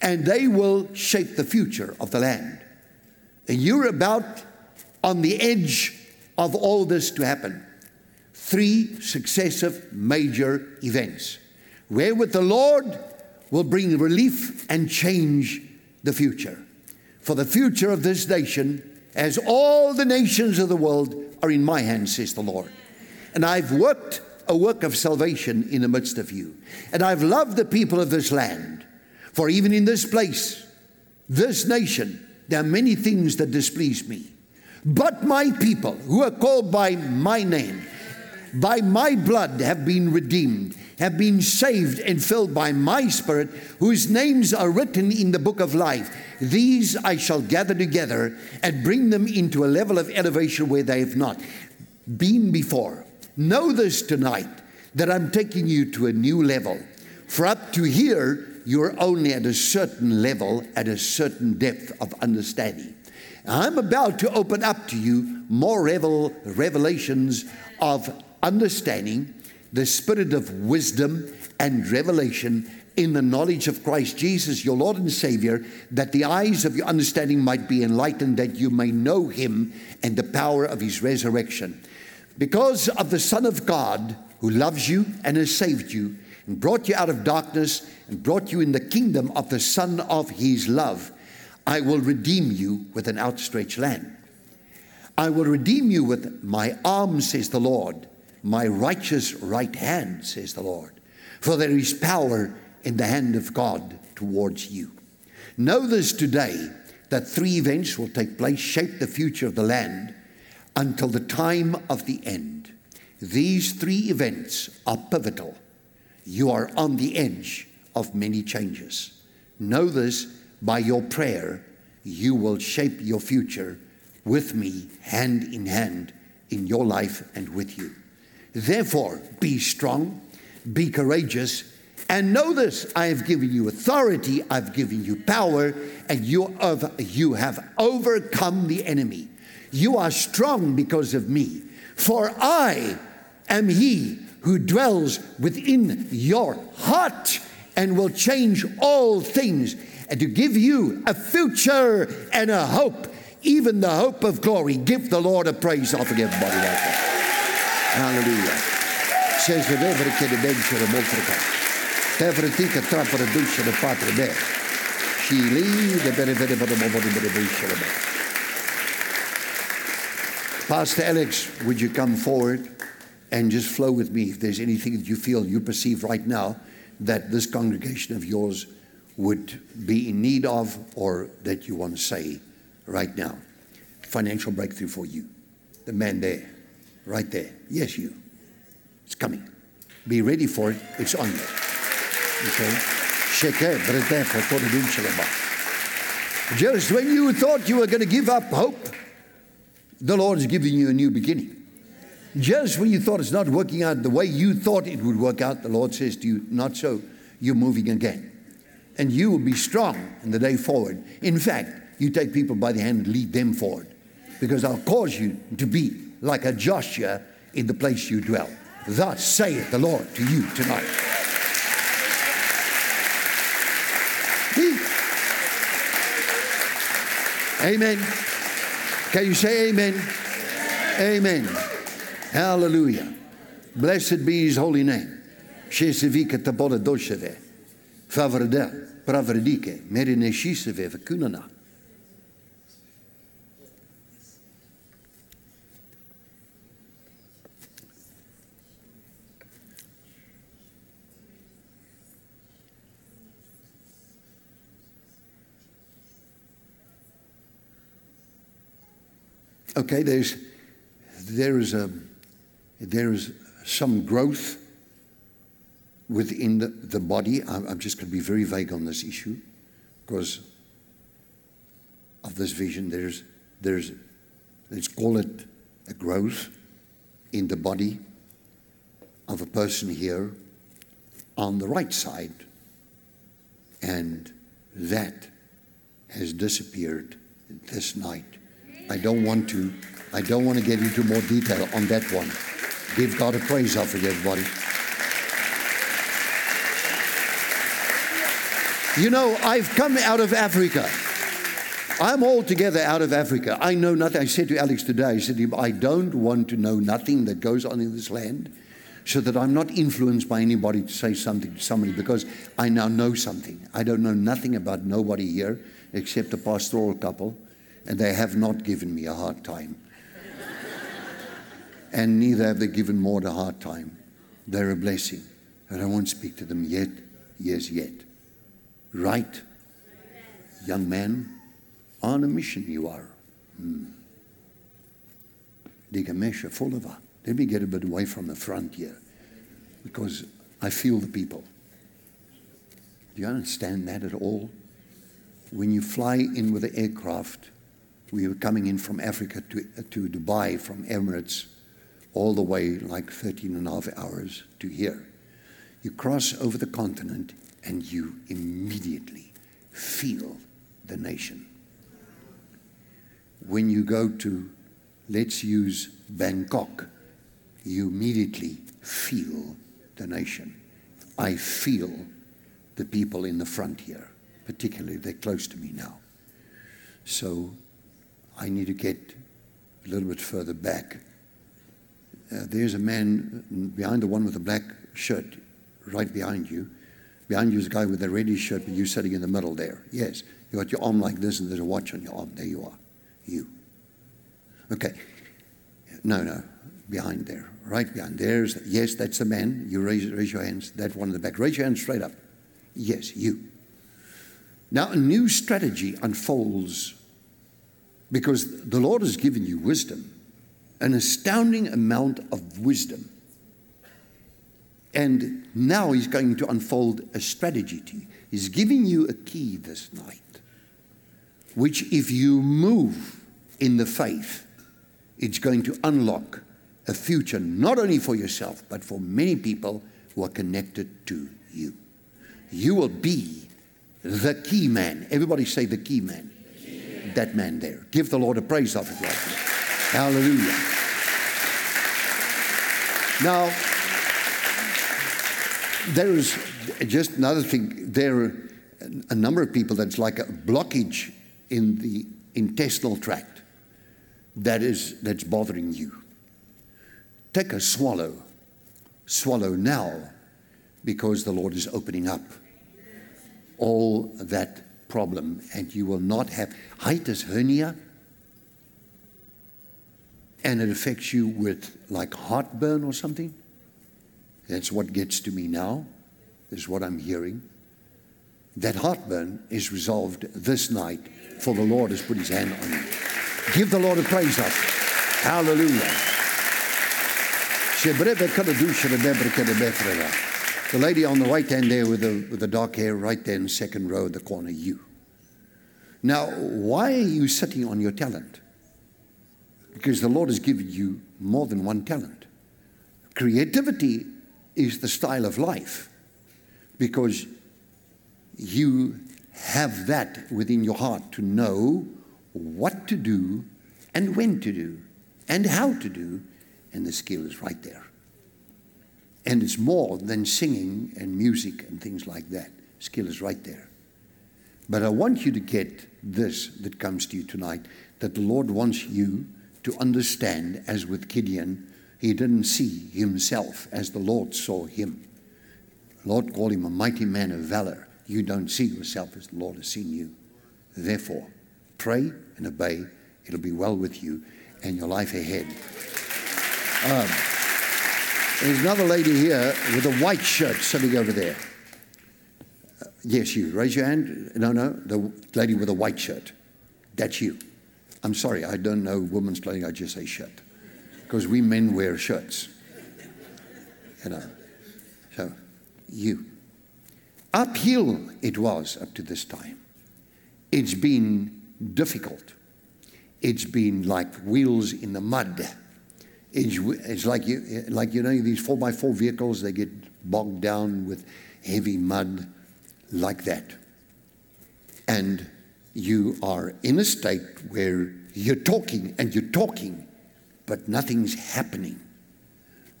and they will shape the future of the land. And you're about on the edge of all this to happen. Three successive major events wherewith the Lord will bring relief and change the future. For the future of this nation, as all the nations of the world, are in my hands, says the Lord. And I've worked a work of salvation in the midst of you. And I've loved the people of this land. For even in this place, this nation, there are many things that displease me. But my people, who are called by my name, by my blood, have been redeemed have been saved and filled by my Spirit, whose names are written in the book of life. These I shall gather together and bring them into a level of elevation where they have not been before. Know this tonight that I'm taking you to a new level. For up to here, you're only at a certain level, at a certain depth of understanding. I'm about to open up to you more revel, revelations of understanding the spirit of wisdom and revelation in the knowledge of Christ Jesus, your Lord and Savior, that the eyes of your understanding might be enlightened, that you may know him and the power of his resurrection. Because of the Son of God who loves you and has saved you and brought you out of darkness and brought you in the kingdom of the Son of his love, I will redeem you with an outstretched hand. I will redeem you with my arm, says the Lord my righteous right hand, says the Lord. For there is power in the hand of God towards you. Know this today that three events will take place, shape the future of the land until the time of the end. These three events are pivotal. You are on the edge of many changes. Know this by your prayer, you will shape your future with me, hand in hand, in your life and with you. Therefore, be strong, be courageous, and know this I have given you authority, I've given you power, and you have, you have overcome the enemy. You are strong because of me, for I am he who dwells within your heart and will change all things and to give you a future and a hope, even the hope of glory. Give the Lord a praise. Forgive everybody right there. Halleluja. Says the vevere che le bencere moltrica. Tevre tica trappare dulce de patre be. Shili de bere vere vere mo vere bere bencere be. Pastor Alex, would you come forward and just flow with me if there's anything that you feel you perceive right now that this congregation of yours would be in need of or that you want to say right now. Financial breakthrough for you. The man there. Right there. Yes, you. It's coming. Be ready for it. It's on you. Okay? Just when you thought you were going to give up hope, the Lord is giving you a new beginning. Just when you thought it's not working out the way you thought it would work out, the Lord says to you, Not so, you're moving again. And you will be strong in the day forward. In fact, you take people by the hand and lead them forward because I'll cause you to be like a Joshua in the place you dwell. Thus saith the Lord to you tonight. Amen. Can you say amen? Amen. Hallelujah. Blessed be his holy name. Shesevike tabole dosheve. Favrede, pravredike, merine shiseve, Okay, there's, there is a, there is some growth within the, the body. I'm, I'm just going to be very vague on this issue because of this vision. There's, there's, let's call it a growth in the body of a person here on the right side. And that has disappeared this night. I don't want to, I don't want to get into more detail on that one. Give God a praise offering, everybody. You know, I've come out of Africa. I'm altogether out of Africa. I know nothing. I said to Alex today, I said to him, I don't want to know nothing that goes on in this land so that I'm not influenced by anybody to say something to somebody because I now know something. I don't know nothing about nobody here except a pastoral couple and they have not given me a hard time. and neither have they given Maud a hard time. They're a blessing. And I won't speak to them yet, yes, yet. Right, young man, on a mission you are. Hmm. Digamesha Fulava. Let me get a bit away from the front here because I feel the people. Do you understand that at all? When you fly in with the aircraft, we were coming in from Africa to, to Dubai from Emirates, all the way like 13 and a half hours to here. You cross over the continent and you immediately feel the nation. When you go to, let's use Bangkok, you immediately feel the nation. I feel the people in the front here, particularly, they're close to me now. So I need to get a little bit further back. Uh, there's a man behind the one with the black shirt, right behind you. Behind you is a guy with a reddish shirt, but you sitting in the middle there. Yes, you got your arm like this, and there's a watch on your arm. There you are, you. Okay. No, no, behind there, right behind. There's yes, that's the man. You raise raise your hands. That one in the back. Raise your hands straight up. Yes, you. Now a new strategy unfolds because the Lord has given you wisdom, an astounding amount of wisdom. And now He's going to unfold a strategy to you. He's giving you a key this night, which, if you move in the faith, it's going to unlock a future not only for yourself, but for many people who are connected to you. You will be the key man. Everybody say the key man that man there. Give the Lord a praise of it right Hallelujah. Now, there is just another thing. There are a number of people that's like a blockage in the intestinal tract that is that's bothering you. Take a swallow. Swallow now because the Lord is opening up all that problem and you will not have hiatus hernia and it affects you with like heartburn or something. That's what gets to me now, is what I'm hearing. That heartburn is resolved this night, for the Lord has put his hand on you. Give the Lord a praise up. Hallelujah. The lady on the right hand there with the, with the dark hair, right there in the second row, at the corner, you. Now, why are you sitting on your talent? Because the Lord has given you more than one talent. Creativity is the style of life because you have that within your heart to know what to do and when to do and how to do, and the skill is right there. And it's more than singing and music and things like that. Skill is right there. But I want you to get this that comes to you tonight that the Lord wants you to understand, as with Gideon, he didn't see himself as the Lord saw him. Lord called him a mighty man of valor. You don't see yourself as the Lord has seen you. Therefore, pray and obey. It'll be well with you and your life ahead. Um, there's another lady here with a white shirt sitting over there. Uh, yes, you. Raise your hand. No, no, the lady with a white shirt. That's you. I'm sorry, I don't know women's clothing. I just say shirt because we men wear shirts. You know. So, you. Uphill it was up to this time. It's been difficult. It's been like wheels in the mud. It's, like you, like you know these four by four vehicles. They get bogged down with heavy mud, like that. And you are in a state where you're talking and you're talking, but nothing's happening.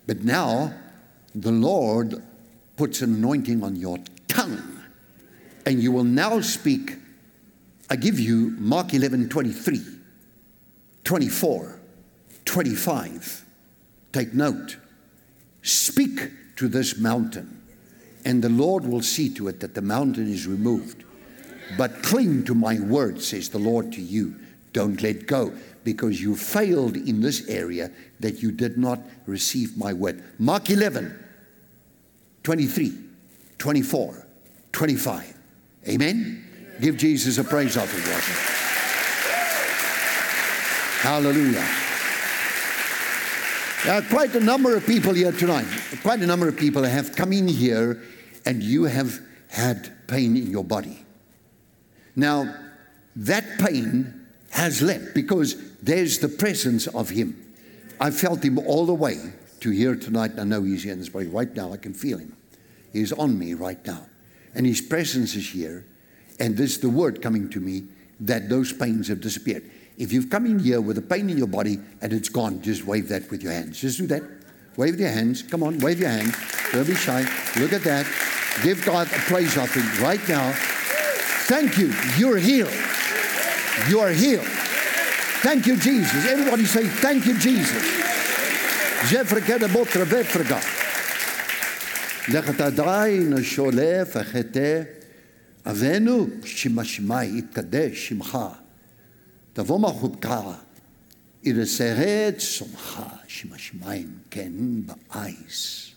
But now the Lord puts an anointing on your tongue, and you will now speak. I give you Mark 11 23, 24, 25. Take note. Speak to this mountain, and the Lord will see to it that the mountain is removed. But cling to my word, says the Lord to you. Don't let go because you failed in this area that you did not receive my word. Mark 11, 23, 24, 25. Amen? Give Jesus a praise offering. Hallelujah. Are quite a number of people here tonight. Quite a number of people have come in here and you have had pain in your body. Now, that pain has left because there's the presence of Him. I felt Him all the way to here tonight. I know He's here in this body right now. I can feel Him. He's on me right now. And His presence is here. And this is the word coming to me that those pains have disappeared. If you've come in here with a pain in your body and it's gone, just wave that with your hands. Just do that. Wave with your hands. Come on, wave your hands. Don't be shy. Look at that. Give God a praise offering right now. Thank you. You're healed. You are healed. Thank you, Jesus. Everybody say, Thank you, Jesus. Jeffreka de botra vefrega. לכתדאי נשולף החטא אבינו שמשמע יתקדש שמך תבוא מלכותך ירסרד שמך שמשמיים כן באייס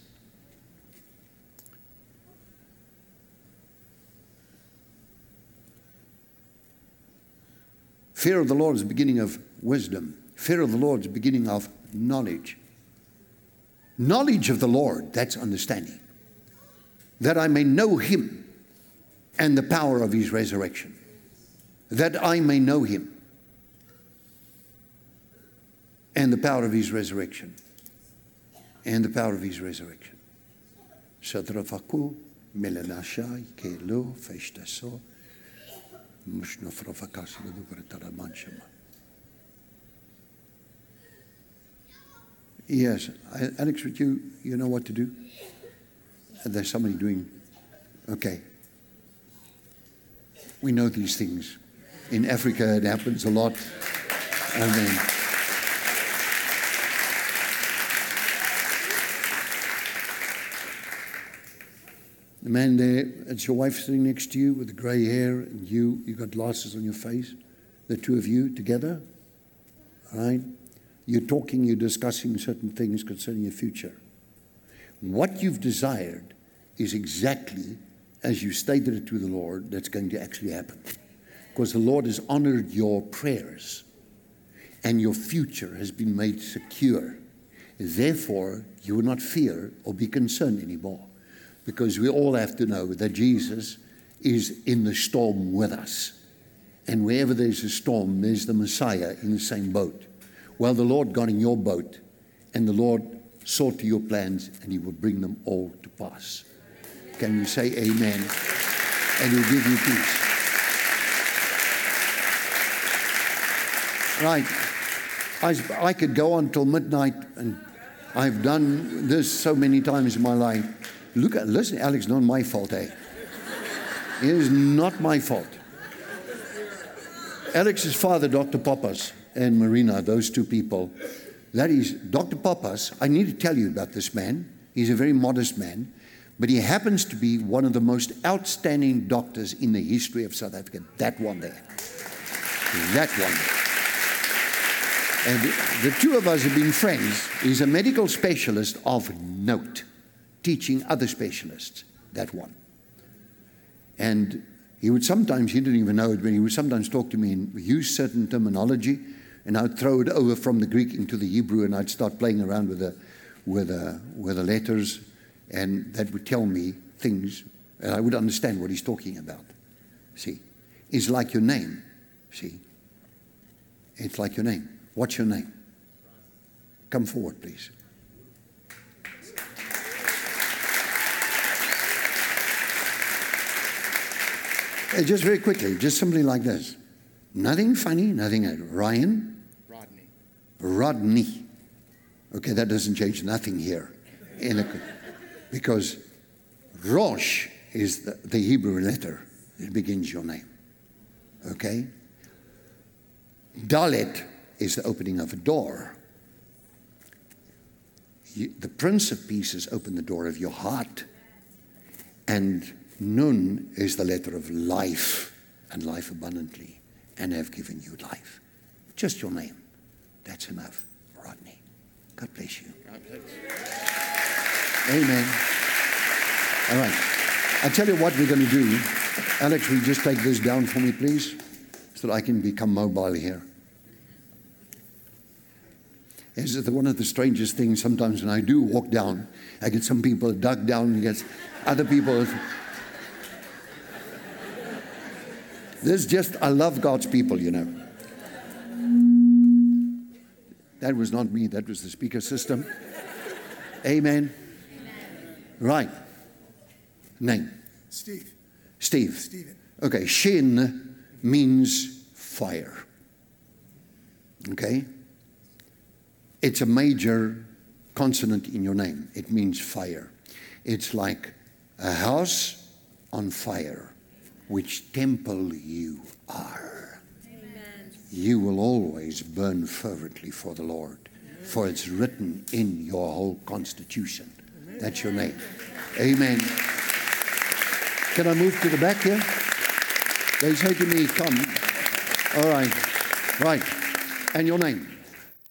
Fear of the Lord is the beginning of wisdom. Fear of the Lord is the beginning of knowledge. Knowledge of the Lord, that's understanding. That I may know him and the power of his resurrection. That I may know him and the power of his resurrection. And the power of his resurrection. Shadrafaku, Melanashai, Kelo, Feshtaso. Yes, Alex, would you, you know what to do? There's somebody doing, okay. We know these things. In Africa, it happens a lot. And Man there, it's your wife sitting next to you with the grey hair, and you, you've got glasses on your face. The two of you together, right? You're talking, you're discussing certain things concerning your future. What you've desired is exactly as you stated it to the Lord, that's going to actually happen. Because the Lord has honored your prayers and your future has been made secure. Therefore, you will not fear or be concerned anymore because we all have to know that Jesus is in the storm with us. And wherever there's a storm, there's the Messiah in the same boat. Well, the Lord got in your boat, and the Lord saw to your plans, and He will bring them all to pass. Can you say amen? And He'll give you peace. Right. I, I could go on till midnight, and I've done this so many times in my life. Look at, listen, Alex, not my fault, eh? It is not my fault. Alex's father, Dr. Pappas, and Marina, those two people, that is Dr. Pappas. I need to tell you about this man. He's a very modest man, but he happens to be one of the most outstanding doctors in the history of South Africa. That one there. That one there. And the two of us have been friends. He's a medical specialist of note, teaching other specialists. That one. And he would sometimes, he didn't even know it, but he would sometimes talk to me and use certain terminology, and I'd throw it over from the Greek into the Hebrew, and I'd start playing around with the, with the, with the letters, and that would tell me things, and I would understand what he's talking about. See, it's like your name. See, it's like your name. What's your name? Come forward, please. Just very quickly, just simply like this. Nothing funny, nothing. Ryan? Rodney. Rodney. Okay, that doesn't change nothing here. In a, because Rosh is the, the Hebrew letter that begins your name. Okay? Dalet is the opening of a door. You, the Prince of Peace has opened the door of your heart. And Nun is the letter of life and life abundantly, and have given you life. Just your name. That's enough, Rodney. God bless you. God bless. Amen. All right. I tell you what we're going to do. Alex, will you just take this down for me, please? So that I can become mobile here. Is it one of the strangest things sometimes when I do walk down, I get some people dug down, and get other people. This just, I love God's people, you know. That was not me, that was the speaker system. Amen. Right. Name. Steve. Steve. Stephen. Okay, Shin means fire. Okay? It's a major consonant in your name. It means fire. It's like a house on fire, which temple you are. You will always burn fervently for the Lord, for it's written in your whole constitution. That's your name. Amen. Can I move to the back here? They say to me, come. All right. Right. And your name?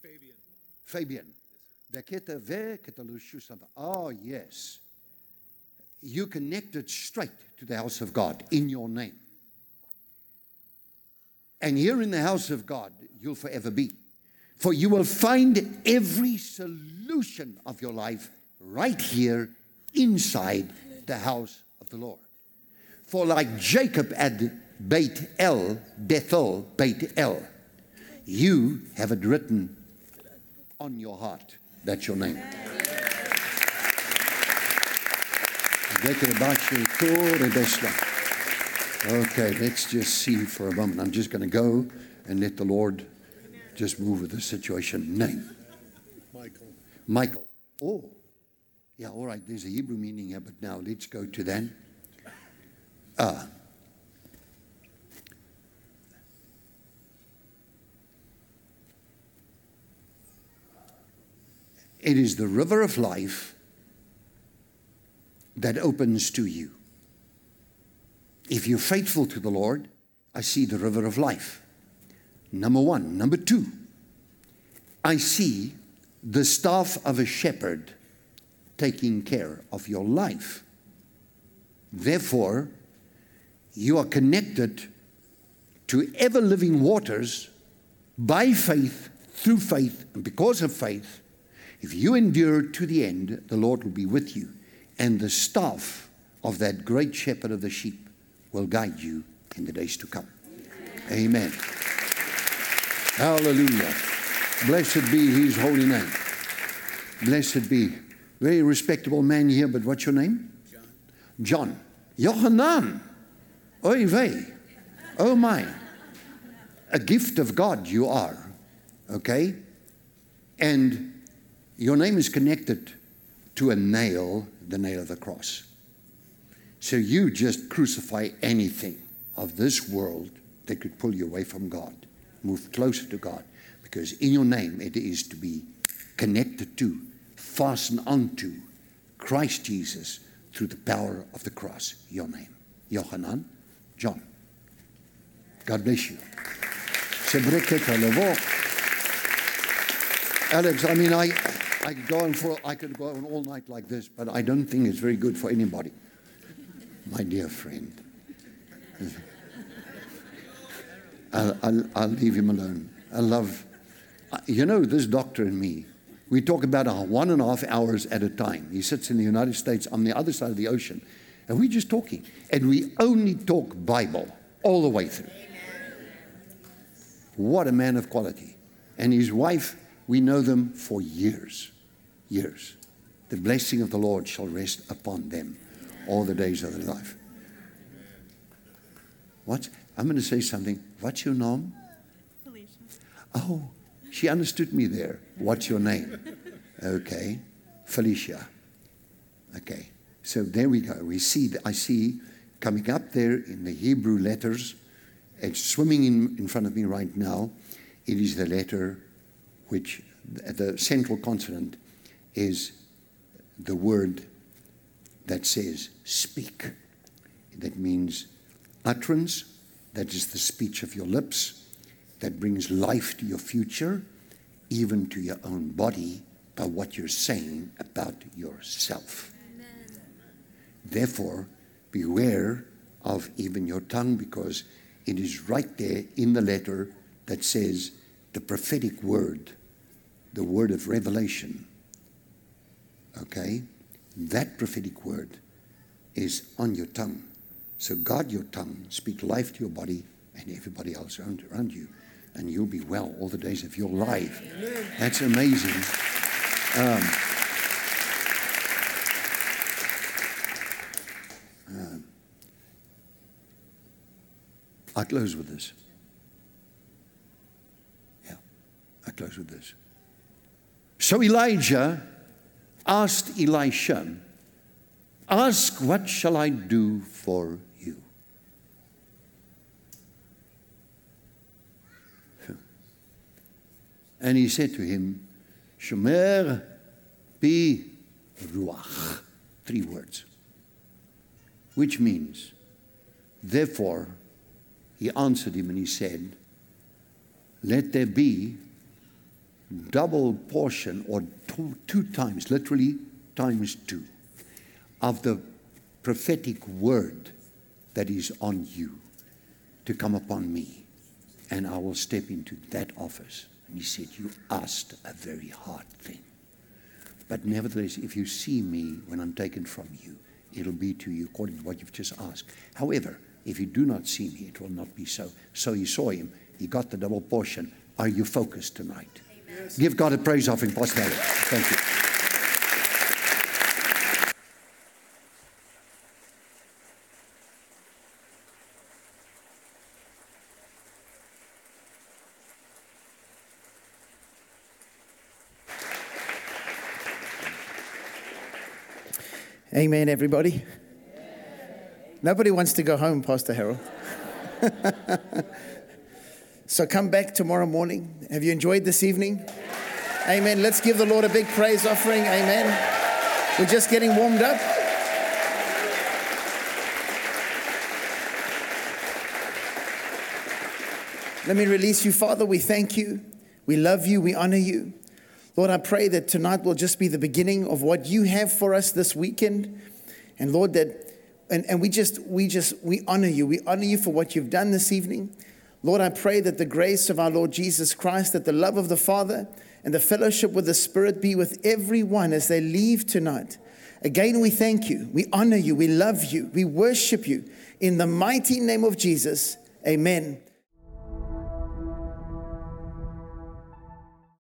Fabian. Fabian. Daketa ve ketalushusava. Oh, ah, yes. You connected straight to the house of God in your name. And here in the house of God, you'll forever be. For you will find every solution of your life right here inside the house of the Lord. For like Jacob at Beit El, Bethel, Beit El, you have it written on your heart. That's your name. Okay, let's just see for a moment. I'm just going to go and let the Lord just move with the situation. Name. Michael. Michael. Oh, yeah, all right. There's a Hebrew meaning here, but now let's go to then. Ah. It is the river of life that opens to you. If you're faithful to the Lord, I see the river of life. Number one. Number two, I see the staff of a shepherd taking care of your life. Therefore, you are connected to ever living waters by faith, through faith, and because of faith. If you endure to the end, the Lord will be with you, and the staff of that great shepherd of the sheep will guide you in the days to come. Amen. Hallelujah. Blessed be his holy name. Blessed be. Very respectable man here, but what's your name? John. Johanan. Oy vey. Oh my. A gift of God you are. Okay? And your name is connected to a nail, the nail of the cross. So you just crucify anything of this world that could pull you away from God. Move closer to God because in your name it is to be connected to, fastened onto Christ Jesus through the power of the cross. Your name. Yohanan, John. God bless you. Alex, I mean, I, I could go on for I could go on all night like this, but I don't think it's very good for anybody. My dear friend, I'll, I'll, I'll leave him alone. I love, uh, you know, this doctor and me. We talk about one and a half hours at a time. He sits in the United States on the other side of the ocean, and we're just talking. And we only talk Bible all the way through. What a man of quality. And his wife, we know them for years. Years. The blessing of the Lord shall rest upon them all the days of their life. What? I'm going to say something. What's your name? Felicia. Oh, she understood me there. What's your name? Okay, Felicia. Okay, so there we go. We see, I see coming up there in the Hebrew letters, it's swimming in, in front of me right now. It is the letter which, the central consonant is the word that says speak. That means utterance, that is the speech of your lips, that brings life to your future, even to your own body, by what you're saying about yourself. Amen. Therefore, beware of even your tongue because it is right there in the letter that says the prophetic word, the word of revelation. Okay? That prophetic word is on your tongue. So guard your tongue, speak life to your body and everybody else around, around you, and you'll be well all the days of your life. That's amazing. Um, uh, I close with this. Yeah, I close with this. So Elijah asked Elisha, Ask, what shall I do for you? And he said to him, Shomer pi ruach. Three words. Which means, therefore, he answered him and he said, Let there be double portion or two, two times, literally times two of the prophetic word that is on you to come upon me, and I will step into that office. And he said, You asked a very hard thing. But nevertheless, if you see me when I'm taken from you, it'll be to you according to what you've just asked. However, if you do not see me, it will not be so. So he saw him, he got the double portion. Are you focused tonight? Yes. Give God a praise offering, Pastor. Thank you. Amen, everybody. Nobody wants to go home, Pastor Harold. so come back tomorrow morning. Have you enjoyed this evening? Amen. Let's give the Lord a big praise offering. Amen. We're just getting warmed up. Let me release you, Father. We thank you. We love you. We honor you. Lord, I pray that tonight will just be the beginning of what you have for us this weekend. And Lord, that and, and we just we just we honor you. We honor you for what you've done this evening. Lord, I pray that the grace of our Lord Jesus Christ, that the love of the Father and the fellowship with the Spirit be with everyone as they leave tonight. Again, we thank you. We honor you. We love you. We worship you. In the mighty name of Jesus, amen.